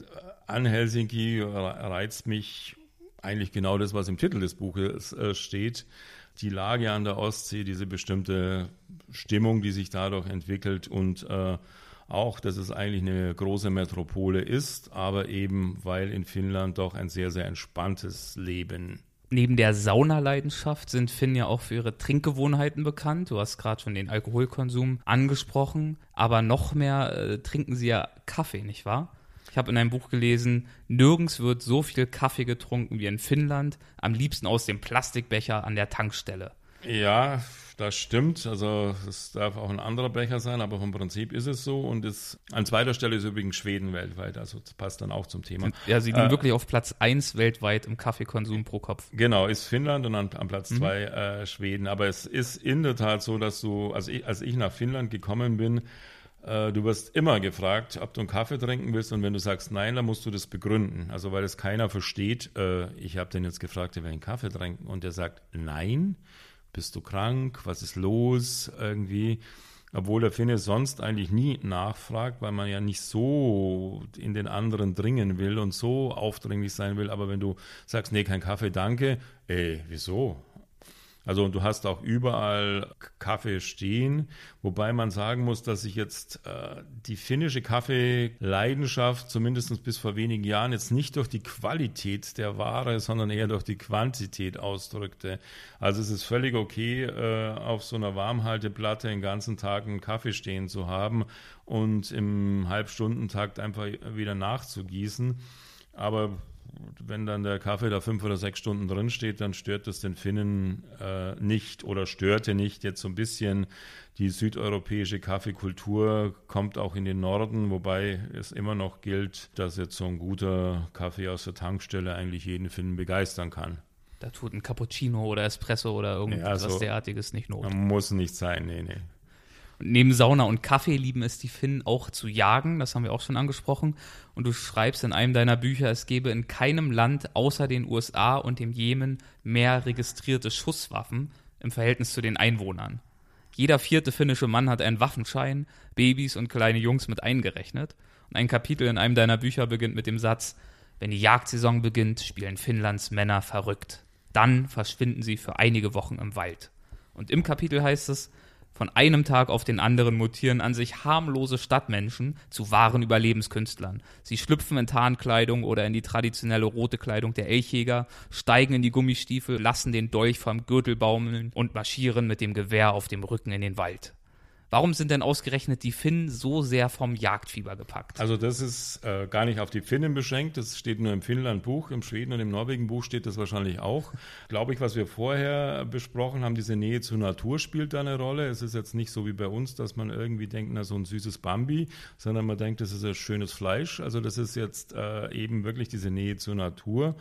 an Helsinki reizt mich eigentlich genau das, was im Titel des Buches äh, steht. Die Lage an der Ostsee, diese bestimmte Stimmung, die sich dadurch entwickelt und äh, auch, dass es eigentlich eine große Metropole ist, aber eben, weil in Finnland doch ein sehr, sehr entspanntes Leben Neben der Saunaleidenschaft sind Finn ja auch für ihre Trinkgewohnheiten bekannt. Du hast gerade schon den Alkoholkonsum angesprochen, aber noch mehr äh, trinken sie ja Kaffee, nicht wahr? Ich habe in einem Buch gelesen, nirgends wird so viel Kaffee getrunken wie in Finnland, am liebsten aus dem Plastikbecher an der Tankstelle. Ja, das stimmt. Also es darf auch ein anderer Becher sein, aber vom Prinzip ist es so. Und es, an zweiter Stelle ist übrigens Schweden weltweit. Also das passt dann auch zum Thema. Ja, sie liegen äh, wirklich auf Platz 1 weltweit im Kaffeekonsum pro Kopf. Genau, ist Finnland und an, an Platz 2 mhm. äh, Schweden. Aber es ist in der Tat so, dass du, also ich, als ich nach Finnland gekommen bin, du wirst immer gefragt, ob du einen Kaffee trinken willst und wenn du sagst nein, dann musst du das begründen. Also weil es keiner versteht, äh, ich habe den jetzt gefragt, er will einen Kaffee trinken und der sagt nein, bist du krank, was ist los irgendwie. Obwohl der Finne sonst eigentlich nie nachfragt, weil man ja nicht so in den anderen dringen will und so aufdringlich sein will. Aber wenn du sagst, nee, kein Kaffee, danke, ey, wieso? Also du hast auch überall Kaffee stehen, wobei man sagen muss, dass sich jetzt äh, die finnische Kaffeeleidenschaft zumindest bis vor wenigen Jahren jetzt nicht durch die Qualität der Ware, sondern eher durch die Quantität ausdrückte. Also es ist völlig okay, äh, auf so einer Warmhalteplatte den ganzen Tag einen Kaffee stehen zu haben und im Halbstundentakt einfach wieder nachzugießen. Aber wenn dann der Kaffee da fünf oder sechs Stunden drin steht, dann stört das den Finnen äh, nicht oder störte nicht. Jetzt so ein bisschen die südeuropäische Kaffeekultur kommt auch in den Norden, wobei es immer noch gilt, dass jetzt so ein guter Kaffee aus der Tankstelle eigentlich jeden Finnen begeistern kann. Da tut ein Cappuccino oder Espresso oder irgendwas ja, also, derartiges nicht Not. Muss nicht sein, nee, nee. Neben Sauna und Kaffee lieben es die Finnen auch zu jagen, das haben wir auch schon angesprochen. Und du schreibst in einem deiner Bücher, es gebe in keinem Land außer den USA und dem Jemen mehr registrierte Schusswaffen im Verhältnis zu den Einwohnern. Jeder vierte finnische Mann hat einen Waffenschein, Babys und kleine Jungs mit eingerechnet. Und ein Kapitel in einem deiner Bücher beginnt mit dem Satz, wenn die Jagdsaison beginnt, spielen Finnlands Männer verrückt. Dann verschwinden sie für einige Wochen im Wald. Und im Kapitel heißt es, von einem Tag auf den anderen mutieren an sich harmlose Stadtmenschen zu wahren Überlebenskünstlern. Sie schlüpfen in Tarnkleidung oder in die traditionelle rote Kleidung der Elchjäger, steigen in die Gummistiefel, lassen den Dolch vom Gürtel baumeln und marschieren mit dem Gewehr auf dem Rücken in den Wald. Warum sind denn ausgerechnet die Finnen so sehr vom Jagdfieber gepackt? Also das ist äh, gar nicht auf die Finnen beschränkt, das steht nur im Finnland-Buch, im Schweden und im Norwegen-Buch steht das wahrscheinlich auch. Glaube ich, was wir vorher besprochen haben, diese Nähe zur Natur spielt da eine Rolle. Es ist jetzt nicht so wie bei uns, dass man irgendwie denkt, na so ein süßes Bambi, sondern man denkt, das ist ein schönes Fleisch. Also das ist jetzt äh, eben wirklich diese Nähe zur Natur.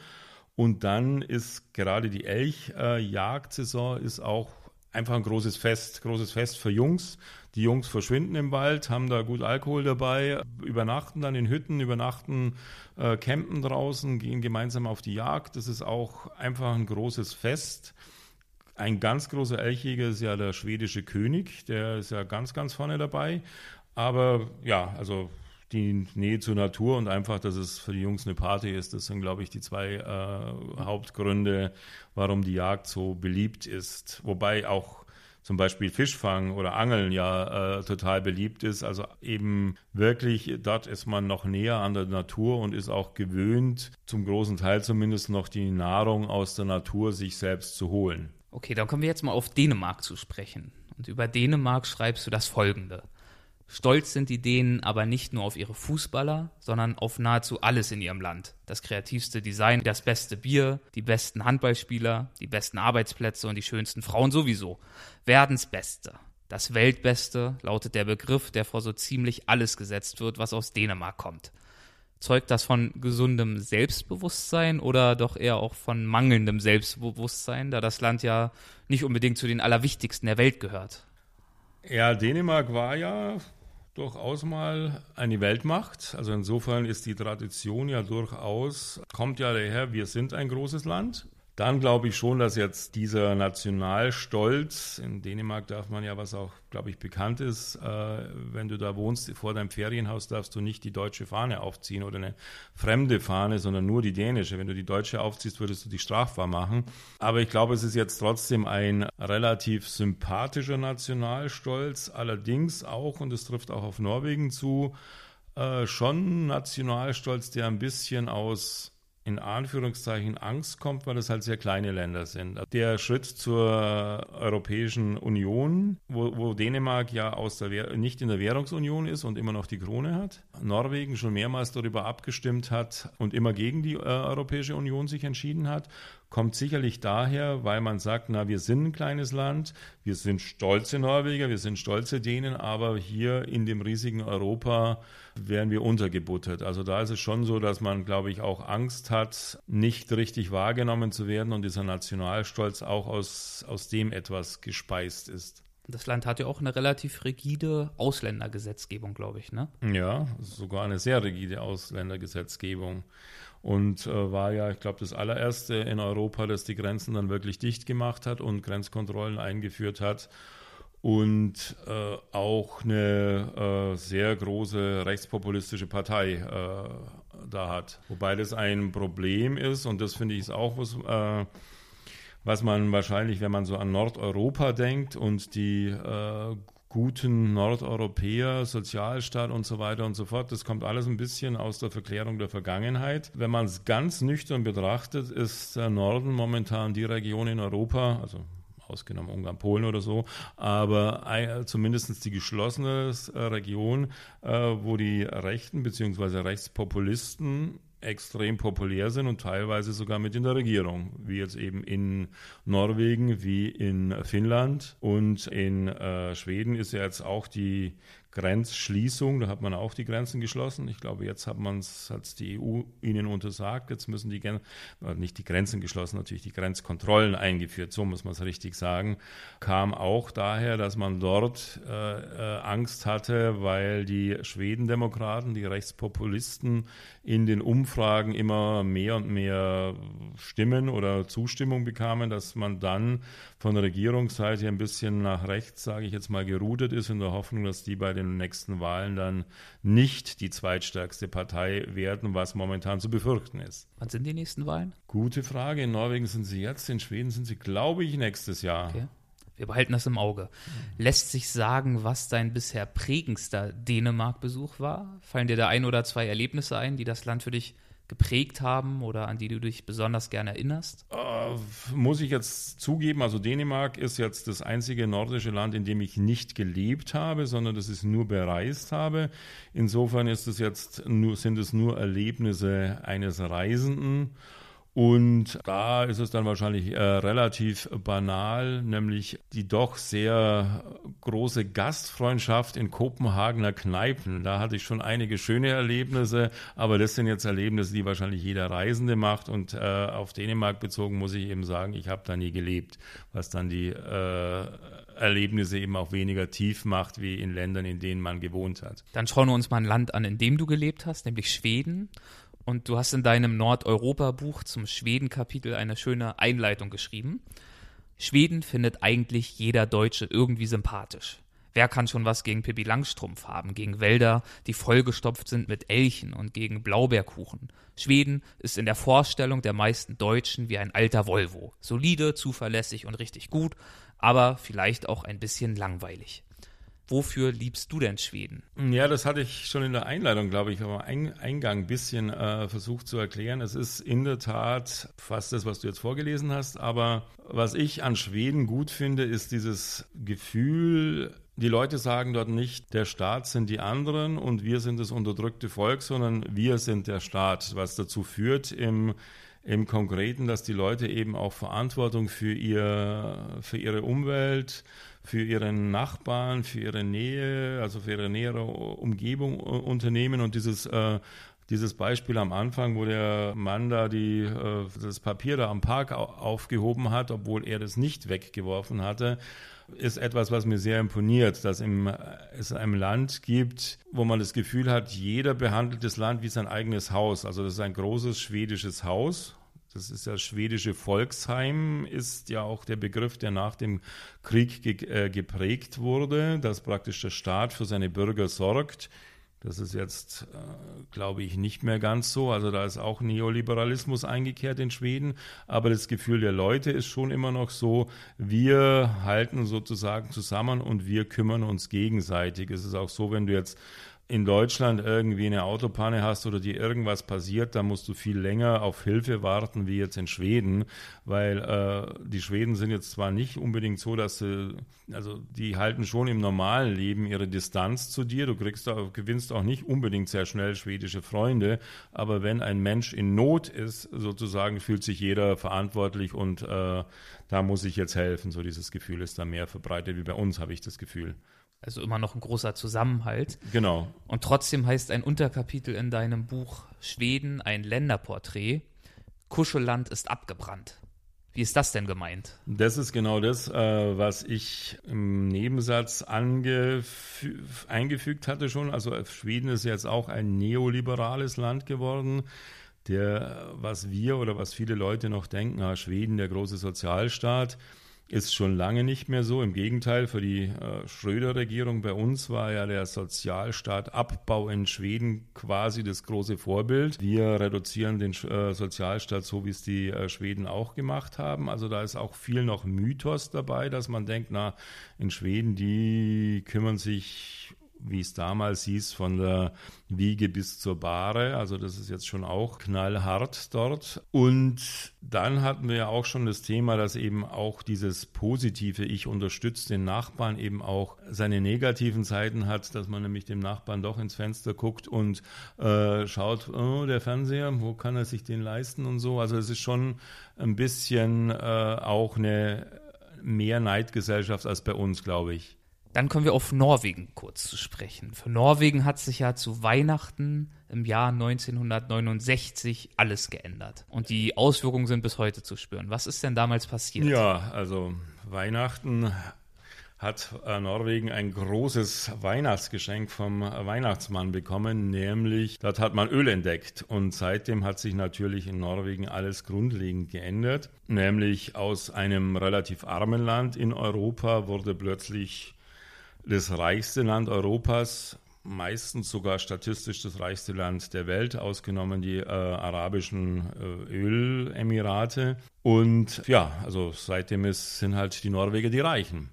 Und dann ist gerade die Elchjagdsaison äh, ist auch einfach ein großes Fest, großes Fest für Jungs. Die Jungs verschwinden im Wald, haben da gut Alkohol dabei, übernachten dann in Hütten, übernachten, äh, campen draußen, gehen gemeinsam auf die Jagd. Das ist auch einfach ein großes Fest. Ein ganz großer Elchjäger ist ja der schwedische König, der ist ja ganz, ganz vorne dabei. Aber ja, also die Nähe zur Natur und einfach, dass es für die Jungs eine Party ist. Das sind, glaube ich, die zwei äh, Hauptgründe, warum die Jagd so beliebt ist. Wobei auch zum Beispiel Fischfang oder Angeln ja äh, total beliebt ist. Also eben wirklich, dort ist man noch näher an der Natur und ist auch gewöhnt, zum großen Teil zumindest noch die Nahrung aus der Natur sich selbst zu holen. Okay, dann kommen wir jetzt mal auf Dänemark zu sprechen. Und über Dänemark schreibst du das folgende. Stolz sind die Dänen aber nicht nur auf ihre Fußballer, sondern auf nahezu alles in ihrem Land. Das kreativste Design, das beste Bier, die besten Handballspieler, die besten Arbeitsplätze und die schönsten Frauen sowieso. Werdensbeste. Das Weltbeste lautet der Begriff, der vor so ziemlich alles gesetzt wird, was aus Dänemark kommt. Zeugt das von gesundem Selbstbewusstsein oder doch eher auch von mangelndem Selbstbewusstsein, da das Land ja nicht unbedingt zu den allerwichtigsten der Welt gehört? Ja, Dänemark war ja durchaus mal eine Weltmacht. Also insofern ist die Tradition ja durchaus, kommt ja daher, wir sind ein großes Land. Dann glaube ich schon, dass jetzt dieser Nationalstolz, in Dänemark darf man ja, was auch, glaube ich, bekannt ist, äh, wenn du da wohnst, vor deinem Ferienhaus darfst du nicht die deutsche Fahne aufziehen oder eine fremde Fahne, sondern nur die dänische. Wenn du die deutsche aufziehst, würdest du dich strafbar machen. Aber ich glaube, es ist jetzt trotzdem ein relativ sympathischer Nationalstolz, allerdings auch, und es trifft auch auf Norwegen zu, äh, schon Nationalstolz, der ein bisschen aus in Anführungszeichen Angst kommt, weil es halt sehr kleine Länder sind. Der Schritt zur Europäischen Union, wo, wo Dänemark ja aus der nicht in der Währungsunion ist und immer noch die Krone hat, Norwegen schon mehrmals darüber abgestimmt hat und immer gegen die äh, Europäische Union sich entschieden hat kommt sicherlich daher, weil man sagt, na, wir sind ein kleines Land, wir sind stolze Norweger, wir sind stolze Dänen, aber hier in dem riesigen Europa werden wir untergebuttert. Also da ist es schon so, dass man, glaube ich, auch Angst hat, nicht richtig wahrgenommen zu werden und dieser Nationalstolz auch aus, aus dem etwas gespeist ist. Das Land hat ja auch eine relativ rigide Ausländergesetzgebung, glaube ich, ne? Ja, sogar eine sehr rigide Ausländergesetzgebung und äh, war ja, ich glaube, das allererste in Europa, das die Grenzen dann wirklich dicht gemacht hat und Grenzkontrollen eingeführt hat und äh, auch eine äh, sehr große rechtspopulistische Partei äh, da hat. Wobei das ein Problem ist und das finde ich ist auch was, äh, was man wahrscheinlich, wenn man so an Nordeuropa denkt und die äh, guten Nordeuropäer, Sozialstaat und so weiter und so fort. Das kommt alles ein bisschen aus der Verklärung der Vergangenheit. Wenn man es ganz nüchtern betrachtet, ist der Norden momentan die Region in Europa, also ausgenommen Ungarn, Polen oder so, aber zumindest die geschlossene äh, Region, äh, wo die Rechten bzw. Rechtspopulisten extrem populär sind und teilweise sogar mit in der Regierung, wie jetzt eben in Norwegen, wie in Finnland und in äh, Schweden ist ja jetzt auch die Grenzschließung, da hat man auch die Grenzen geschlossen. Ich glaube, jetzt hat man es, die EU ihnen untersagt. Jetzt müssen die, äh, nicht die Grenzen geschlossen, natürlich die Grenzkontrollen eingeführt, so muss man es richtig sagen. Kam auch daher, dass man dort äh, äh, Angst hatte, weil die Schwedendemokraten, die Rechtspopulisten in den Umfragen immer mehr und mehr Stimmen oder Zustimmung bekamen, dass man dann von der Regierungsseite ein bisschen nach rechts, sage ich jetzt mal, geroutet ist, in der Hoffnung, dass die bei nächsten Wahlen dann nicht die zweitstärkste Partei werden, was momentan zu befürchten ist. Wann sind die nächsten Wahlen? Gute Frage. In Norwegen sind sie jetzt, in Schweden sind sie, glaube ich, nächstes Jahr. Okay. Wir behalten das im Auge. Lässt sich sagen, was dein bisher prägendster Dänemark-Besuch war? Fallen dir da ein oder zwei Erlebnisse ein, die das Land für dich geprägt haben oder an die du dich besonders gerne erinnerst? Uh, muss ich jetzt zugeben, also Dänemark ist jetzt das einzige nordische Land, in dem ich nicht gelebt habe, sondern das ich nur bereist habe. Insofern ist es jetzt nur, sind es nur Erlebnisse eines Reisenden. Und da ist es dann wahrscheinlich äh, relativ banal, nämlich die doch sehr große Gastfreundschaft in Kopenhagener Kneipen. Da hatte ich schon einige schöne Erlebnisse, aber das sind jetzt Erlebnisse, die wahrscheinlich jeder Reisende macht. Und äh, auf Dänemark bezogen muss ich eben sagen, ich habe da nie gelebt, was dann die äh, Erlebnisse eben auch weniger tief macht wie in Ländern, in denen man gewohnt hat. Dann schauen wir uns mal ein Land an, in dem du gelebt hast, nämlich Schweden. Und du hast in deinem Nordeuropa-Buch zum Schweden-Kapitel eine schöne Einleitung geschrieben. Schweden findet eigentlich jeder Deutsche irgendwie sympathisch. Wer kann schon was gegen Pippi Langstrumpf haben, gegen Wälder, die vollgestopft sind mit Elchen und gegen Blaubeerkuchen? Schweden ist in der Vorstellung der meisten Deutschen wie ein alter Volvo. Solide, zuverlässig und richtig gut, aber vielleicht auch ein bisschen langweilig. Wofür liebst du denn Schweden? Ja, das hatte ich schon in der Einleitung, glaube ich, aber Eingang ein bisschen äh, versucht zu erklären. Es ist in der Tat fast das, was du jetzt vorgelesen hast. Aber was ich an Schweden gut finde, ist dieses Gefühl, die Leute sagen dort nicht, der Staat sind die anderen und wir sind das unterdrückte Volk, sondern wir sind der Staat, was dazu führt im im Konkreten, dass die Leute eben auch Verantwortung für, ihr, für ihre Umwelt, für ihren Nachbarn, für ihre Nähe, also für ihre nähere Umgebung unternehmen und dieses äh, dieses Beispiel am Anfang, wo der Mann da die, äh, das Papier da am Park aufgehoben hat, obwohl er das nicht weggeworfen hatte, ist etwas, was mir sehr imponiert, dass im, es ein Land gibt, wo man das Gefühl hat, jeder behandelt das Land wie sein eigenes Haus. Also das ist ein großes schwedisches Haus das ist das schwedische Volksheim, ist ja auch der Begriff, der nach dem Krieg ge äh, geprägt wurde, dass praktisch der Staat für seine Bürger sorgt. Das ist jetzt, äh, glaube ich, nicht mehr ganz so. Also da ist auch Neoliberalismus eingekehrt in Schweden. Aber das Gefühl der Leute ist schon immer noch so, wir halten sozusagen zusammen und wir kümmern uns gegenseitig. Es ist auch so, wenn du jetzt in Deutschland irgendwie eine Autopanne hast oder dir irgendwas passiert, dann musst du viel länger auf Hilfe warten wie jetzt in Schweden, weil äh, die Schweden sind jetzt zwar nicht unbedingt so, dass sie, also die halten schon im normalen Leben ihre Distanz zu dir, du kriegst auch, gewinnst auch nicht unbedingt sehr schnell schwedische Freunde, aber wenn ein Mensch in Not ist, sozusagen fühlt sich jeder verantwortlich und äh, da muss ich jetzt helfen, so dieses Gefühl ist da mehr verbreitet wie bei uns, habe ich das Gefühl. Also immer noch ein großer Zusammenhalt. Genau. Und trotzdem heißt ein Unterkapitel in deinem Buch Schweden ein Länderporträt. Kuschelland ist abgebrannt. Wie ist das denn gemeint? Das ist genau das, äh, was ich im Nebensatz eingefügt hatte schon. Also Schweden ist jetzt auch ein neoliberales Land geworden. Der, was wir oder was viele Leute noch denken, ah, Schweden, der große Sozialstaat, ist schon lange nicht mehr so. Im Gegenteil, für die äh, Schröder-Regierung bei uns war ja der Sozialstaat-Abbau in Schweden quasi das große Vorbild. Wir reduzieren den äh, Sozialstaat so, wie es die äh, Schweden auch gemacht haben. Also da ist auch viel noch Mythos dabei, dass man denkt, na, in Schweden, die kümmern sich wie es damals hieß, von der Wiege bis zur Bahre. Also das ist jetzt schon auch knallhart dort. Und dann hatten wir ja auch schon das Thema, dass eben auch dieses positive Ich unterstütze den Nachbarn eben auch seine negativen Seiten hat, dass man nämlich dem Nachbarn doch ins Fenster guckt und äh, schaut, oh, der Fernseher, wo kann er sich den leisten und so. Also es ist schon ein bisschen äh, auch eine mehr Neidgesellschaft als bei uns, glaube ich. Dann kommen wir auf Norwegen kurz zu sprechen. Für Norwegen hat sich ja zu Weihnachten im Jahr 1969 alles geändert. Und die Auswirkungen sind bis heute zu spüren. Was ist denn damals passiert? Ja, also Weihnachten hat äh, Norwegen ein großes Weihnachtsgeschenk vom Weihnachtsmann bekommen, nämlich dort hat man Öl entdeckt und seitdem hat sich natürlich in Norwegen alles grundlegend geändert, nämlich aus einem relativ armen Land in Europa wurde plötzlich das reichste Land Europas, meistens sogar statistisch das reichste Land der Welt, ausgenommen die äh, arabischen äh, Ölemirate. Und ja, also seitdem ist, sind halt die Norweger die Reichen.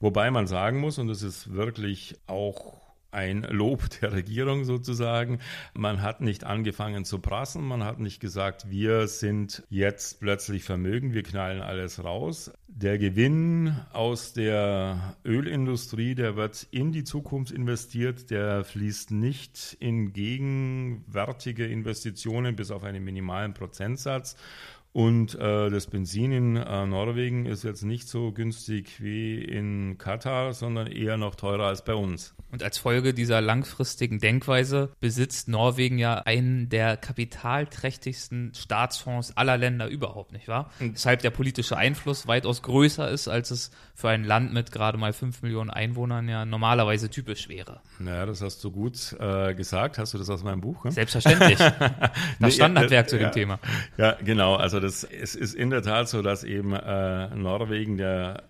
Wobei man sagen muss, und das ist wirklich auch ein Lob der Regierung sozusagen. Man hat nicht angefangen zu prassen, man hat nicht gesagt, wir sind jetzt plötzlich vermögen, wir knallen alles raus. Der Gewinn aus der Ölindustrie, der wird in die Zukunft investiert, der fließt nicht in gegenwärtige Investitionen bis auf einen minimalen Prozentsatz. Und äh, das Benzin in äh, Norwegen ist jetzt nicht so günstig wie in Katar, sondern eher noch teurer als bei uns. Und als Folge dieser langfristigen Denkweise besitzt Norwegen ja einen der kapitalträchtigsten Staatsfonds aller Länder überhaupt, nicht wahr? Und Weshalb der politische Einfluss weitaus größer ist, als es für ein Land mit gerade mal fünf Millionen Einwohnern ja normalerweise typisch wäre. Naja, das hast du gut äh, gesagt. Hast du das aus meinem Buch? Ne? Selbstverständlich. [LAUGHS] das Standardwerk zu dem ja, Thema. Ja, genau. Also das, es ist in der Tat so, dass eben äh, Norwegen der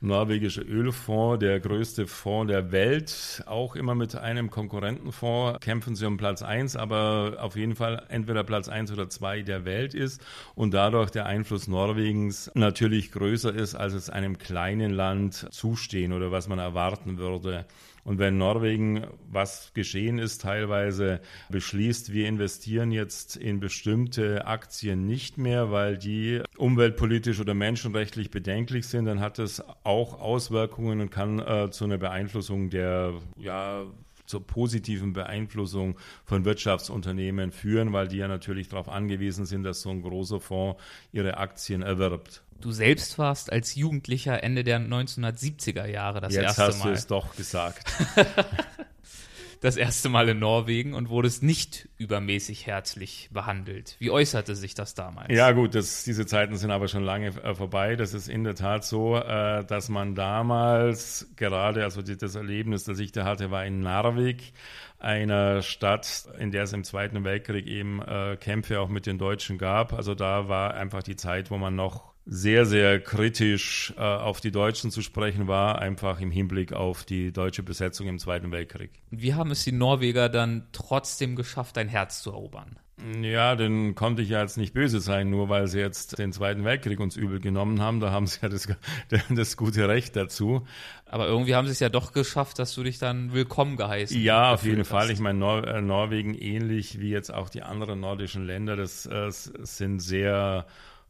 norwegische Ölfonds, der größte Fonds der Welt, auch immer mit einem Konkurrentenfonds kämpfen sie um Platz eins, aber auf jeden Fall entweder Platz eins oder zwei der Welt ist und dadurch der Einfluss Norwegens natürlich größer ist, als es einem kleinen Land zustehen oder was man erwarten würde. Und wenn Norwegen, was geschehen ist, teilweise beschließt, wir investieren jetzt in bestimmte Aktien nicht mehr, weil die umweltpolitisch oder menschenrechtlich bedenklich sind, dann hat das auch Auswirkungen und kann äh, zu einer Beeinflussung der ja, zur positiven Beeinflussung von Wirtschaftsunternehmen führen, weil die ja natürlich darauf angewiesen sind, dass so ein großer Fonds ihre Aktien erwirbt. Du selbst warst als Jugendlicher Ende der 1970er Jahre das Jetzt erste Mal. Jetzt hast du es doch gesagt. [LAUGHS] das erste Mal in Norwegen und wurdest nicht übermäßig herzlich behandelt. Wie äußerte sich das damals? Ja gut, das, diese Zeiten sind aber schon lange äh, vorbei. Das ist in der Tat so, äh, dass man damals gerade, also die, das Erlebnis, das ich da hatte, war in Narvik, einer Stadt, in der es im Zweiten Weltkrieg eben äh, Kämpfe auch mit den Deutschen gab. Also da war einfach die Zeit, wo man noch sehr, sehr kritisch äh, auf die Deutschen zu sprechen war, einfach im Hinblick auf die deutsche Besetzung im Zweiten Weltkrieg. Wie haben es die Norweger dann trotzdem geschafft, dein Herz zu erobern? Ja, dann konnte ich ja jetzt nicht böse sein, nur weil sie jetzt den Zweiten Weltkrieg uns übel genommen haben. Da haben sie ja das, [LAUGHS] das gute Recht dazu. Aber irgendwie haben sie es ja doch geschafft, dass du dich dann willkommen geheißen Ja, auf jeden hast. Fall. Ich meine, Nor äh, Norwegen ähnlich wie jetzt auch die anderen nordischen Länder, das äh, sind sehr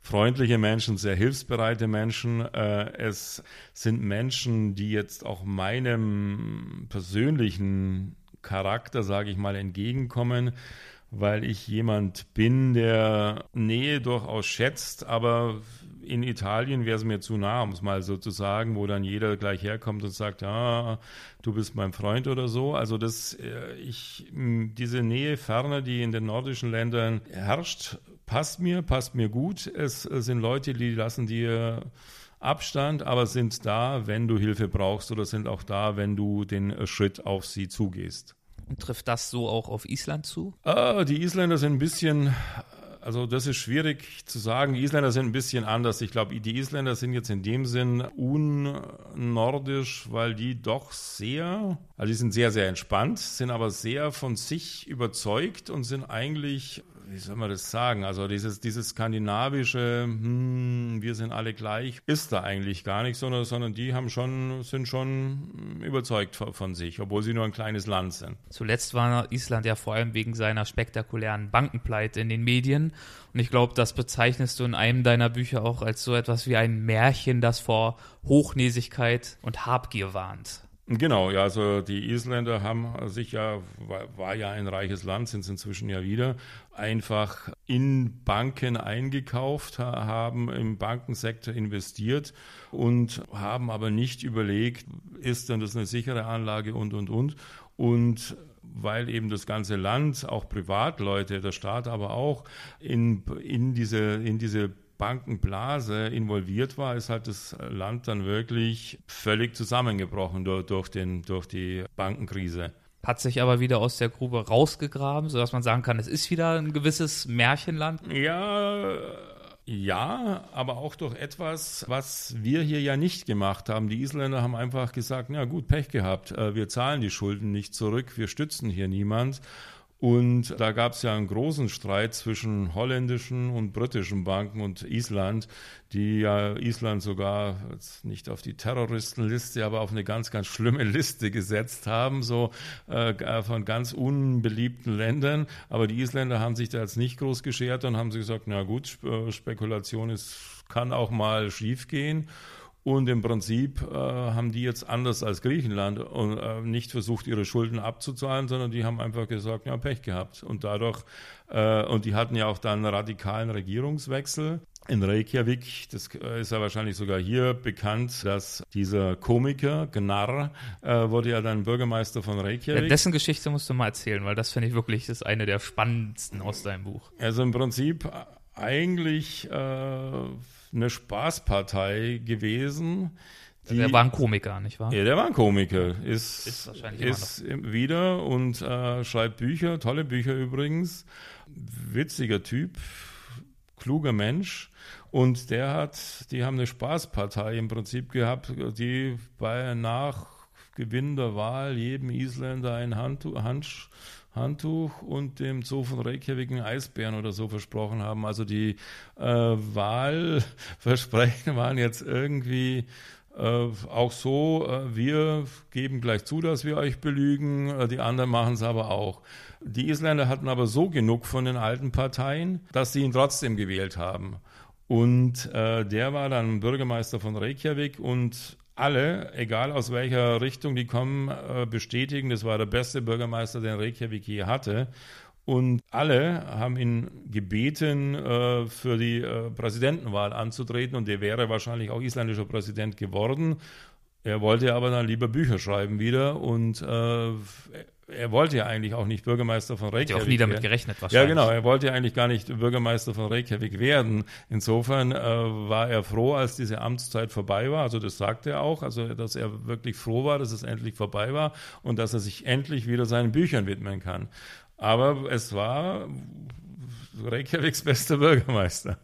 freundliche Menschen, sehr hilfsbereite Menschen. Äh, es sind Menschen, die jetzt auch meinem persönlichen Charakter, sage ich mal, entgegenkommen, weil ich jemand bin, der Nähe durchaus schätzt, aber in Italien wäre es mir zu nah, um es mal so zu sagen, wo dann jeder gleich herkommt und sagt, ah, du bist mein Freund oder so. Also das, äh, ich, diese Nähe, Ferne, die in den nordischen Ländern herrscht, passt mir, passt mir gut. Es sind Leute, die lassen dir Abstand, aber sind da, wenn du Hilfe brauchst oder sind auch da, wenn du den Schritt auf sie zugehst. Und trifft das so auch auf Island zu? Ah, die Isländer sind ein bisschen also das ist schwierig zu sagen. Die Isländer sind ein bisschen anders. Ich glaube, die Isländer sind jetzt in dem Sinn unnordisch, weil die doch sehr, also die sind sehr, sehr entspannt, sind aber sehr von sich überzeugt und sind eigentlich wie soll man das sagen? Also dieses, dieses skandinavische, hm, wir sind alle gleich, ist da eigentlich gar nicht, sondern, sondern die haben schon, sind schon überzeugt von, von sich, obwohl sie nur ein kleines Land sind. Zuletzt war Island ja vor allem wegen seiner spektakulären Bankenpleite in den Medien. Und ich glaube, das bezeichnest du in einem deiner Bücher auch als so etwas wie ein Märchen, das vor Hochnäsigkeit und Habgier warnt. Genau, ja, also die Isländer haben sich ja, war, ja ein reiches Land, sind es inzwischen ja wieder, einfach in Banken eingekauft, haben im Bankensektor investiert und haben aber nicht überlegt, ist denn das eine sichere Anlage und, und, und. Und weil eben das ganze Land, auch Privatleute, der Staat aber auch in, in diese, in diese Bankenblase involviert war, ist halt das Land dann wirklich völlig zusammengebrochen durch, durch, den, durch die Bankenkrise. Hat sich aber wieder aus der Grube rausgegraben, sodass man sagen kann, es ist wieder ein gewisses Märchenland. Ja, ja, aber auch durch etwas, was wir hier ja nicht gemacht haben. Die Isländer haben einfach gesagt, na gut, Pech gehabt, äh, wir zahlen die Schulden nicht zurück, wir stützen hier niemand. Und da gab es ja einen großen Streit zwischen holländischen und britischen Banken und Island, die ja Island sogar nicht auf die Terroristenliste, aber auf eine ganz, ganz schlimme [LAUGHS] Liste gesetzt haben, so äh, von ganz unbeliebten Ländern. Aber die Isländer haben sich da jetzt nicht groß geschert und haben sie gesagt, na gut, äh, Spekulation ist, kann auch mal schiefgehen. Und im Prinzip äh, haben die jetzt anders als Griechenland und, äh, nicht versucht, ihre Schulden abzuzahlen, sondern die haben einfach gesagt, ja, Pech gehabt. Und dadurch, äh, und die hatten ja auch dann einen radikalen Regierungswechsel. In Reykjavik, das äh, ist ja wahrscheinlich sogar hier bekannt, dass dieser Komiker, Gnarr, äh, wurde ja dann Bürgermeister von Reykjavik. Ja, dessen Geschichte musst du mal erzählen, weil das finde ich wirklich ist eine der spannendsten aus deinem Buch. Also im Prinzip eigentlich äh, eine Spaßpartei gewesen. Die, der war ein Komiker, nicht wahr? Ja, der war ein Komiker. Ist, ist, wahrscheinlich ist wieder und äh, schreibt Bücher, tolle Bücher übrigens. Witziger Typ, kluger Mensch. Und der hat, die haben eine Spaßpartei im Prinzip gehabt, die bei Nachgewinn der Wahl jedem Isländer ein Handtuch, Handsch, Handtuch und dem Zoo von Reykjavik einen Eisbären oder so versprochen haben. Also die äh, Wahlversprechen [LAUGHS] waren jetzt irgendwie äh, auch so, äh, wir geben gleich zu, dass wir euch belügen, äh, die anderen machen es aber auch. Die Isländer hatten aber so genug von den alten Parteien, dass sie ihn trotzdem gewählt haben. Und äh, der war dann Bürgermeister von Reykjavik und alle, egal aus welcher Richtung die kommen, äh, bestätigen, das war der beste Bürgermeister, den Reykjavik je hatte. Und alle haben ihn gebeten, äh, für die äh, Präsidentenwahl anzutreten und der wäre wahrscheinlich auch isländischer Präsident geworden. Er wollte aber dann lieber Bücher schreiben wieder und er wollte ja eigentlich auch nicht Bürgermeister von Reykjavik. Hat auch nie damit gerechnet wahrscheinlich. Ja, genau. Er wollte ja eigentlich gar nicht Bürgermeister von Reykjavik werden. Insofern äh, war er froh, als diese Amtszeit vorbei war. Also das sagte er auch. Also, dass er wirklich froh war, dass es endlich vorbei war und dass er sich endlich wieder seinen Büchern widmen kann. Aber es war Reykjaviks bester Bürgermeister.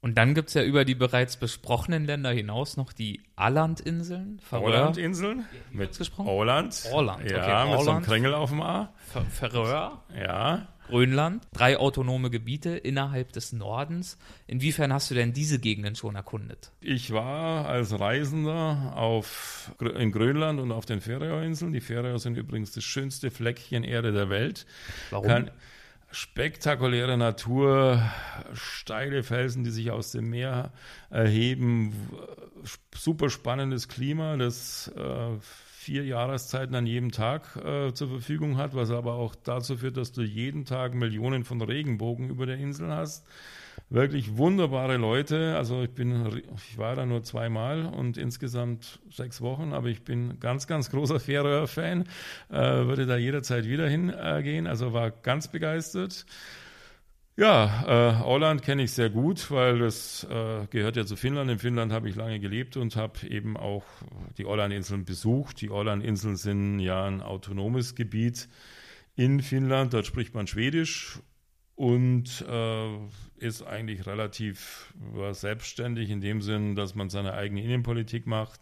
Und dann gibt es ja über die bereits besprochenen Länder hinaus noch die Aland-Inseln. Åland-Inseln mit gesprochen? Åland. Åland, ja, okay. mit so einem Kringel auf dem A. Färöer. Ja. Grönland, drei autonome Gebiete innerhalb des Nordens. Inwiefern hast du denn diese Gegenden schon erkundet? Ich war als Reisender auf, in Grönland und auf den Färöerinseln. Die Färöer sind übrigens das schönste Fleckchen Erde der Welt. Warum? Kann, spektakuläre Natur, steile Felsen, die sich aus dem Meer erheben, super spannendes Klima, das äh, vier Jahreszeiten an jedem Tag äh, zur Verfügung hat, was aber auch dazu führt, dass du jeden Tag Millionen von Regenbogen über der Insel hast wirklich wunderbare Leute. Also ich bin, ich war da nur zweimal und insgesamt sechs Wochen, aber ich bin ganz, ganz großer Färöer-Fan. Äh, würde da jederzeit wieder hingehen. Äh, also war ganz begeistert. Ja, äh, Åland kenne ich sehr gut, weil das äh, gehört ja zu Finnland. In Finnland habe ich lange gelebt und habe eben auch die Åland-Inseln besucht. Die Åland-Inseln sind ja ein autonomes Gebiet in Finnland. Dort spricht man Schwedisch und äh, ist eigentlich relativ selbstständig in dem Sinn, dass man seine eigene Innenpolitik macht.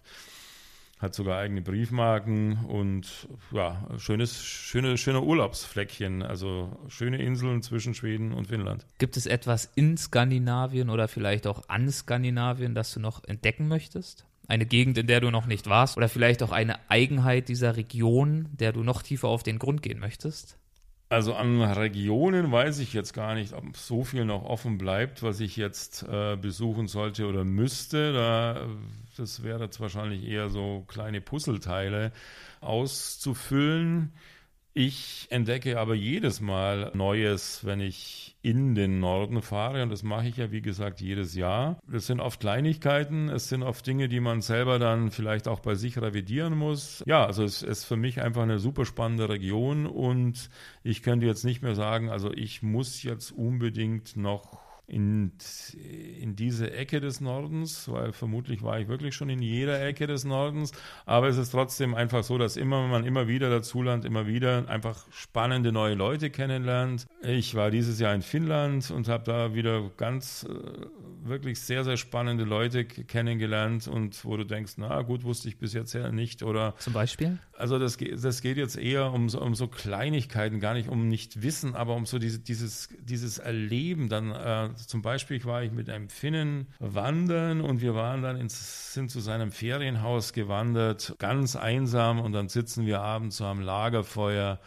hat sogar eigene Briefmarken und ja, schönes, schöne, schöne Urlaubsfleckchen, also schöne Inseln zwischen Schweden und Finnland. Gibt es etwas in Skandinavien oder vielleicht auch an Skandinavien, das du noch entdecken möchtest? Eine Gegend, in der du noch nicht warst oder vielleicht auch eine Eigenheit dieser Region, der du noch tiefer auf den Grund gehen möchtest? Also an Regionen weiß ich jetzt gar nicht, ob so viel noch offen bleibt, was ich jetzt äh, besuchen sollte oder müsste. Da, das wäre jetzt wahrscheinlich eher so kleine Puzzleteile auszufüllen. Ich entdecke aber jedes Mal Neues, wenn ich in den Norden fahre. Und das mache ich ja, wie gesagt, jedes Jahr. Das sind oft Kleinigkeiten. Es sind oft Dinge, die man selber dann vielleicht auch bei sich revidieren muss. Ja, also es ist für mich einfach eine super spannende Region. Und ich könnte jetzt nicht mehr sagen, also ich muss jetzt unbedingt noch in, in diese Ecke des Nordens, weil vermutlich war ich wirklich schon in jeder Ecke des Nordens. Aber es ist trotzdem einfach so, dass immer man immer wieder dazulernt, immer wieder einfach spannende neue Leute kennenlernt. Ich war dieses Jahr in Finnland und habe da wieder ganz äh, wirklich sehr, sehr spannende Leute kennengelernt und wo du denkst, na gut, wusste ich bis jetzt ja nicht. Oder zum Beispiel? Also das, das geht jetzt eher um so, um so Kleinigkeiten, gar nicht um nicht Wissen, aber um so diese, dieses, dieses Erleben dann äh, zum Beispiel war ich mit einem Finnen wandern und wir waren dann ins, sind zu seinem Ferienhaus gewandert, ganz einsam und dann sitzen wir abends so am Lagerfeuer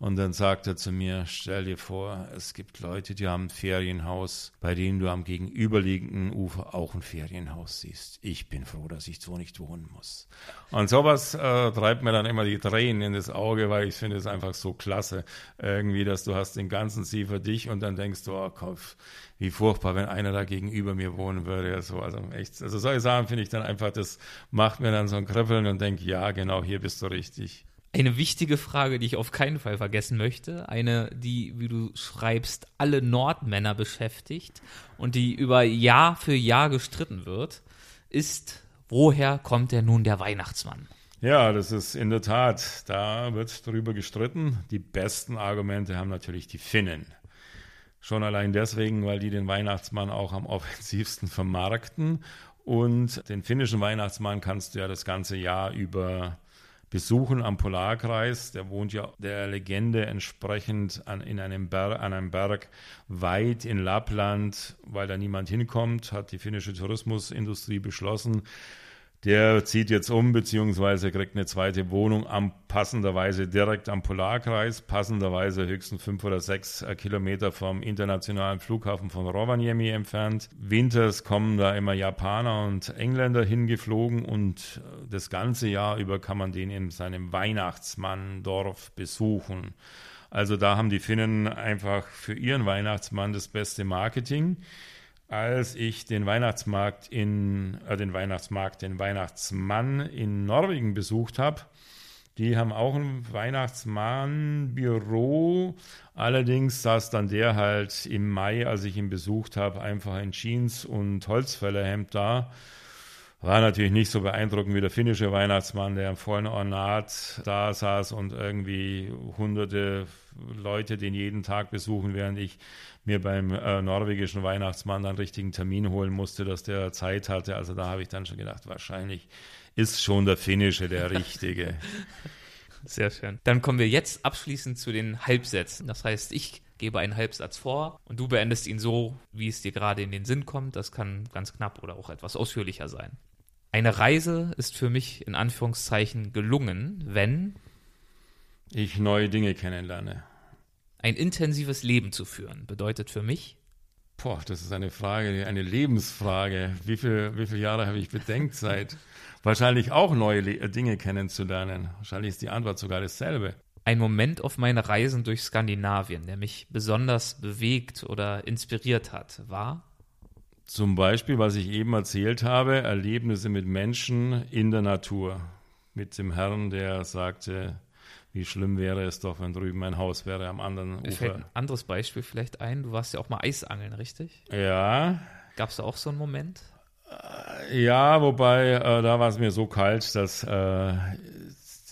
und dann sagt er zu mir, stell dir vor, es gibt Leute, die haben ein Ferienhaus, bei denen du am gegenüberliegenden Ufer auch ein Ferienhaus siehst. Ich bin froh, dass ich so nicht wohnen muss. Und sowas äh, treibt mir dann immer die Tränen in das Auge, weil ich finde es einfach so klasse, irgendwie, dass du hast den ganzen See für dich und dann denkst du, oh Kopf, wie furchtbar, wenn einer da gegenüber mir wohnen würde. Also, also echt, also solche Sachen finde ich dann einfach, das macht mir dann so ein Kribbeln und denke, ja, genau, hier bist du richtig. Eine wichtige Frage, die ich auf keinen Fall vergessen möchte, eine, die, wie du schreibst, alle Nordmänner beschäftigt und die über Jahr für Jahr gestritten wird, ist, woher kommt denn nun der Weihnachtsmann? Ja, das ist in der Tat, da wird darüber gestritten. Die besten Argumente haben natürlich die Finnen. Schon allein deswegen, weil die den Weihnachtsmann auch am offensivsten vermarkten. Und den finnischen Weihnachtsmann kannst du ja das ganze Jahr über besuchen am Polarkreis. Der wohnt ja der Legende entsprechend an, in einem Berg, an einem Berg weit in Lappland, weil da niemand hinkommt, hat die finnische Tourismusindustrie beschlossen, der zieht jetzt um, beziehungsweise kriegt eine zweite Wohnung am passenderweise direkt am Polarkreis, passenderweise höchstens fünf oder sechs äh, Kilometer vom internationalen Flughafen von Rovaniemi entfernt. Winters kommen da immer Japaner und Engländer hingeflogen und äh, das ganze Jahr über kann man den in seinem Weihnachtsmann-Dorf besuchen. Also da haben die Finnen einfach für ihren Weihnachtsmann das beste Marketing als ich den Weihnachtsmarkt in, äh, den Weihnachtsmarkt, den Weihnachtsmann in Norwegen besucht habe. Die haben auch ein Weihnachtsmannbüro. Allerdings saß dann der halt im Mai, als ich ihn besucht habe, einfach in Jeans und Holzfällerhemd da. War natürlich nicht so beeindruckend wie der finnische Weihnachtsmann, der im vollen Ornat da saß und irgendwie hunderte Leute den jeden Tag besuchen, während ich mir beim äh, norwegischen Weihnachtsmann dann richtigen Termin holen musste, dass der Zeit hatte. Also da habe ich dann schon gedacht, wahrscheinlich ist schon der finnische der [LAUGHS] richtige. Sehr schön. Dann kommen wir jetzt abschließend zu den Halbsätzen. Das heißt, ich gebe einen Halbsatz vor und du beendest ihn so, wie es dir gerade in den Sinn kommt. Das kann ganz knapp oder auch etwas ausführlicher sein. Eine Reise ist für mich in Anführungszeichen gelungen, wenn ich neue Dinge kennenlerne. Ein intensives Leben zu führen bedeutet für mich. Boah, das ist eine Frage, eine Lebensfrage. Wie, viel, wie viele Jahre habe ich Bedenkzeit? [LAUGHS] Wahrscheinlich auch neue Le Dinge kennenzulernen. Wahrscheinlich ist die Antwort sogar dasselbe. Ein Moment auf meinen Reisen durch Skandinavien, der mich besonders bewegt oder inspiriert hat, war? Zum Beispiel, was ich eben erzählt habe, Erlebnisse mit Menschen in der Natur. Mit dem Herrn, der sagte, wie schlimm wäre es doch, wenn drüben ein Haus wäre am anderen Ufer. Fällt ein anderes Beispiel vielleicht ein. Du warst ja auch mal Eisangeln, richtig? Ja. Gab es da auch so einen Moment? Äh, ja, wobei äh, da war es mir so kalt, dass äh,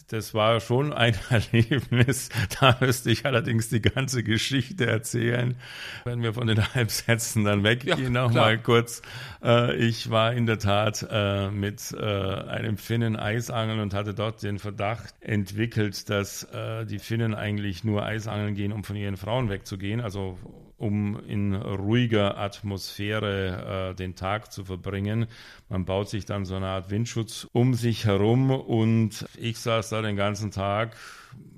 das war schon ein [LAUGHS] Erlebnis. Da müsste ich allerdings die ganze Geschichte erzählen, wenn wir von den Halbsätzen dann weggehen. Ja, Nochmal kurz. Äh, ich war in der Tat äh, mit äh, einem Finnen Eisangeln und hatte dort den Verdacht entwickelt, dass die Finnen eigentlich nur Eisangeln gehen, um von ihren Frauen wegzugehen. Also um in ruhiger Atmosphäre äh, den Tag zu verbringen. Man baut sich dann so eine Art Windschutz um sich herum und ich saß da den ganzen Tag,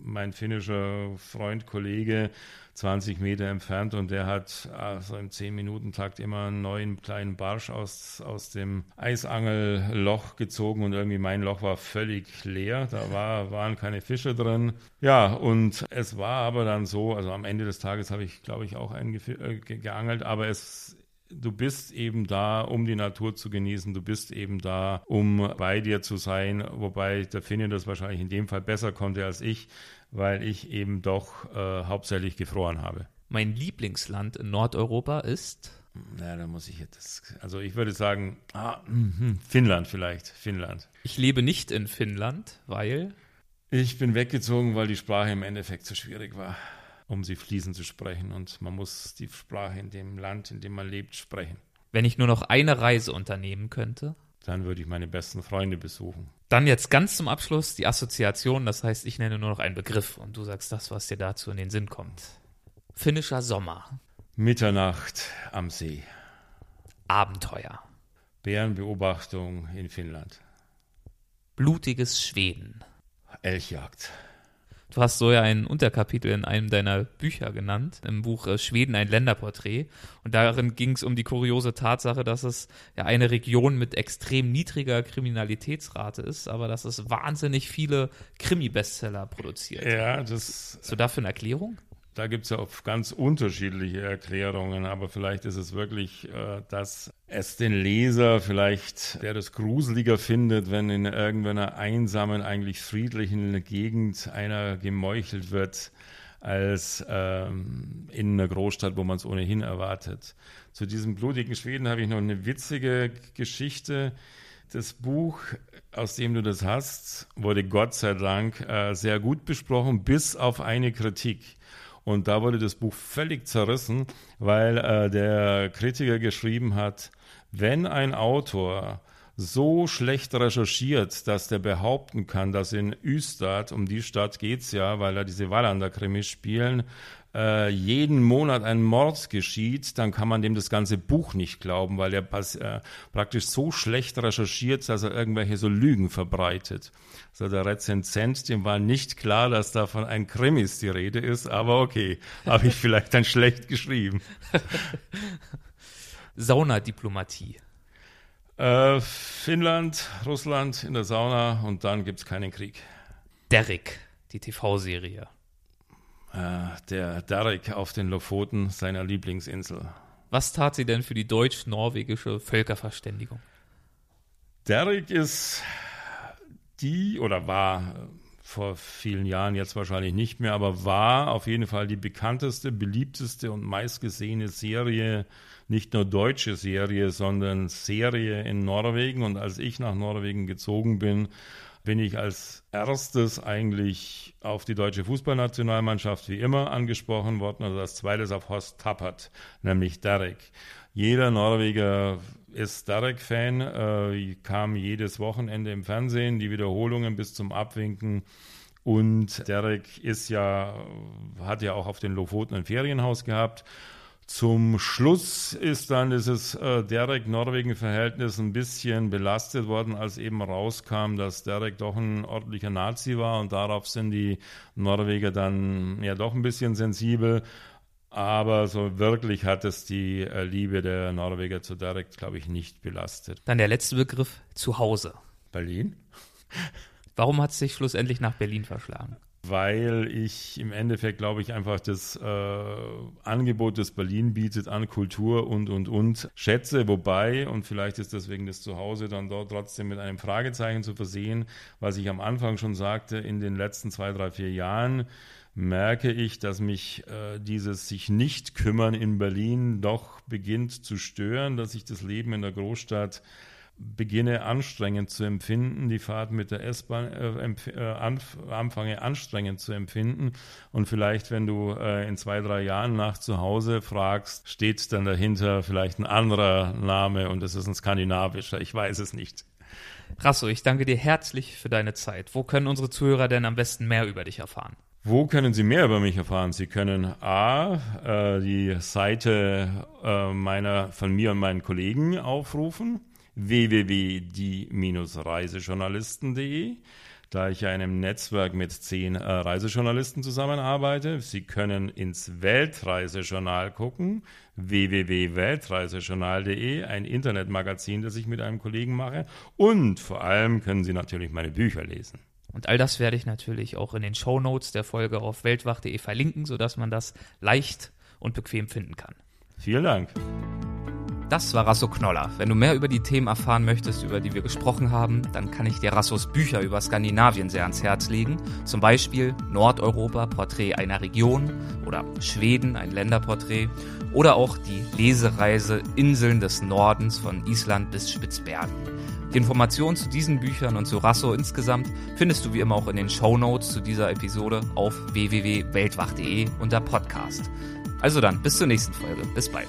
mein finnischer Freund, Kollege, 20 Meter entfernt und der hat also im 10-Minuten-Takt immer einen neuen kleinen Barsch aus, aus dem Eisangelloch gezogen und irgendwie mein Loch war völlig leer. Da war, waren keine Fische drin. Ja, und es war aber dann so, also am Ende des Tages habe ich, glaube ich, auch einen äh, geangelt, aber es du bist eben da, um die Natur zu genießen, du bist eben da, um bei dir zu sein, wobei der Finne das wahrscheinlich in dem Fall besser konnte als ich, weil ich eben doch äh, hauptsächlich gefroren habe. Mein Lieblingsland in Nordeuropa ist? Na, da muss ich jetzt, also ich würde sagen, ah, mh, Finnland vielleicht, Finnland. Ich lebe nicht in Finnland, weil? Ich bin weggezogen, weil die Sprache im Endeffekt zu schwierig war um sie fließend zu sprechen. Und man muss die Sprache in dem Land, in dem man lebt, sprechen. Wenn ich nur noch eine Reise unternehmen könnte? Dann würde ich meine besten Freunde besuchen. Dann jetzt ganz zum Abschluss die Assoziation. Das heißt, ich nenne nur noch einen Begriff und du sagst das, was dir dazu in den Sinn kommt. Finnischer Sommer. Mitternacht am See. Abenteuer. Bärenbeobachtung in Finnland. Blutiges Schweden. Elchjagd. Du hast so ja ein Unterkapitel in einem deiner Bücher genannt, im Buch äh, Schweden ein Länderporträt. Und darin ging es um die kuriose Tatsache, dass es ja eine Region mit extrem niedriger Kriminalitätsrate ist, aber dass es wahnsinnig viele Krimi-Bestseller produziert. Ja, das. Hast du dafür eine Erklärung? Da gibt es ja auch ganz unterschiedliche Erklärungen, aber vielleicht ist es wirklich, äh, dass es den Leser vielleicht, der das gruseliger findet, wenn in irgendeiner einsamen, eigentlich friedlichen Gegend einer gemeuchelt wird, als ähm, in einer Großstadt, wo man es ohnehin erwartet. Zu diesem blutigen Schweden habe ich noch eine witzige Geschichte. Das Buch, aus dem du das hast, wurde Gott sei Dank äh, sehr gut besprochen, bis auf eine Kritik. Und da wurde das Buch völlig zerrissen, weil äh, der Kritiker geschrieben hat, wenn ein Autor so schlecht recherchiert, dass der behaupten kann, dass in Üstad, um die Stadt geht's ja, weil da diese Wallander-Krimis spielen, äh, jeden Monat ein Mord geschieht, dann kann man dem das ganze Buch nicht glauben, weil er äh, praktisch so schlecht recherchiert, dass er irgendwelche so Lügen verbreitet. Also der Rezensent, dem war nicht klar, dass da von einem Krimis die Rede ist, aber okay, [LAUGHS] habe ich vielleicht dann schlecht geschrieben. [LAUGHS] Saunadiplomatie. Äh, Finnland, Russland in der Sauna und dann gibt es keinen Krieg. Derrick, die TV-Serie. Äh, der Derek auf den Lofoten, seiner Lieblingsinsel. Was tat sie denn für die deutsch-norwegische Völkerverständigung? Derek ist die oder war vor vielen Jahren jetzt wahrscheinlich nicht mehr, aber war auf jeden Fall die bekannteste, beliebteste und meistgesehene Serie, nicht nur deutsche Serie, sondern Serie in Norwegen. Und als ich nach Norwegen gezogen bin, bin ich als erstes eigentlich auf die deutsche Fußballnationalmannschaft wie immer angesprochen worden, also als zweites auf Horst Tappert, nämlich Derek. Jeder Norweger ist Derek-Fan, äh, kam jedes Wochenende im Fernsehen, die Wiederholungen bis zum Abwinken. Und Derek ist ja, hat ja auch auf den Lofoten ein Ferienhaus gehabt zum Schluss ist dann dieses äh, Derek-Norwegen-Verhältnis ein bisschen belastet worden, als eben rauskam, dass Derek doch ein ordentlicher Nazi war und darauf sind die Norweger dann ja doch ein bisschen sensibel. Aber so wirklich hat es die äh, Liebe der Norweger zu Derek, glaube ich, nicht belastet. Dann der letzte Begriff, zu Hause. Berlin. Warum hat es sich schlussendlich nach Berlin verschlagen? Weil ich im Endeffekt, glaube ich, einfach das äh, Angebot, das Berlin bietet an Kultur und, und, und schätze. Wobei, und vielleicht ist deswegen das Zuhause dann dort trotzdem mit einem Fragezeichen zu versehen, was ich am Anfang schon sagte, in den letzten zwei, drei, vier Jahren merke ich, dass mich äh, dieses sich nicht kümmern in Berlin doch beginnt zu stören, dass ich das Leben in der Großstadt beginne anstrengend zu empfinden, die Fahrt mit der S-Bahn äh, äh, anf anfange anstrengend zu empfinden und vielleicht, wenn du äh, in zwei, drei Jahren nach zu Hause fragst, steht dann dahinter vielleicht ein anderer Name und es ist ein skandinavischer, ich weiß es nicht. Rasso, ich danke dir herzlich für deine Zeit. Wo können unsere Zuhörer denn am besten mehr über dich erfahren? Wo können Sie mehr über mich erfahren? Sie können A, äh, die Seite äh, meiner, von mir und meinen Kollegen aufrufen, www.die-reisejournalisten.de, da ich ja in einem Netzwerk mit zehn äh, Reisejournalisten zusammenarbeite. Sie können ins Weltreisejournal gucken, www.weltreisejournal.de, ein Internetmagazin, das ich mit einem Kollegen mache. Und vor allem können Sie natürlich meine Bücher lesen. Und all das werde ich natürlich auch in den Show Notes der Folge auf weltwach.de verlinken, sodass man das leicht und bequem finden kann. Vielen Dank. Das war Rasso Knoller. Wenn du mehr über die Themen erfahren möchtest, über die wir gesprochen haben, dann kann ich dir Rassos Bücher über Skandinavien sehr ans Herz legen. Zum Beispiel Nordeuropa, Porträt einer Region oder Schweden, ein Länderporträt oder auch die Lesereise Inseln des Nordens von Island bis Spitzbergen. Die Informationen zu diesen Büchern und zu Rasso insgesamt findest du wie immer auch in den Show Notes zu dieser Episode auf www.weltwach.de unter Podcast. Also dann, bis zur nächsten Folge. Bis bald.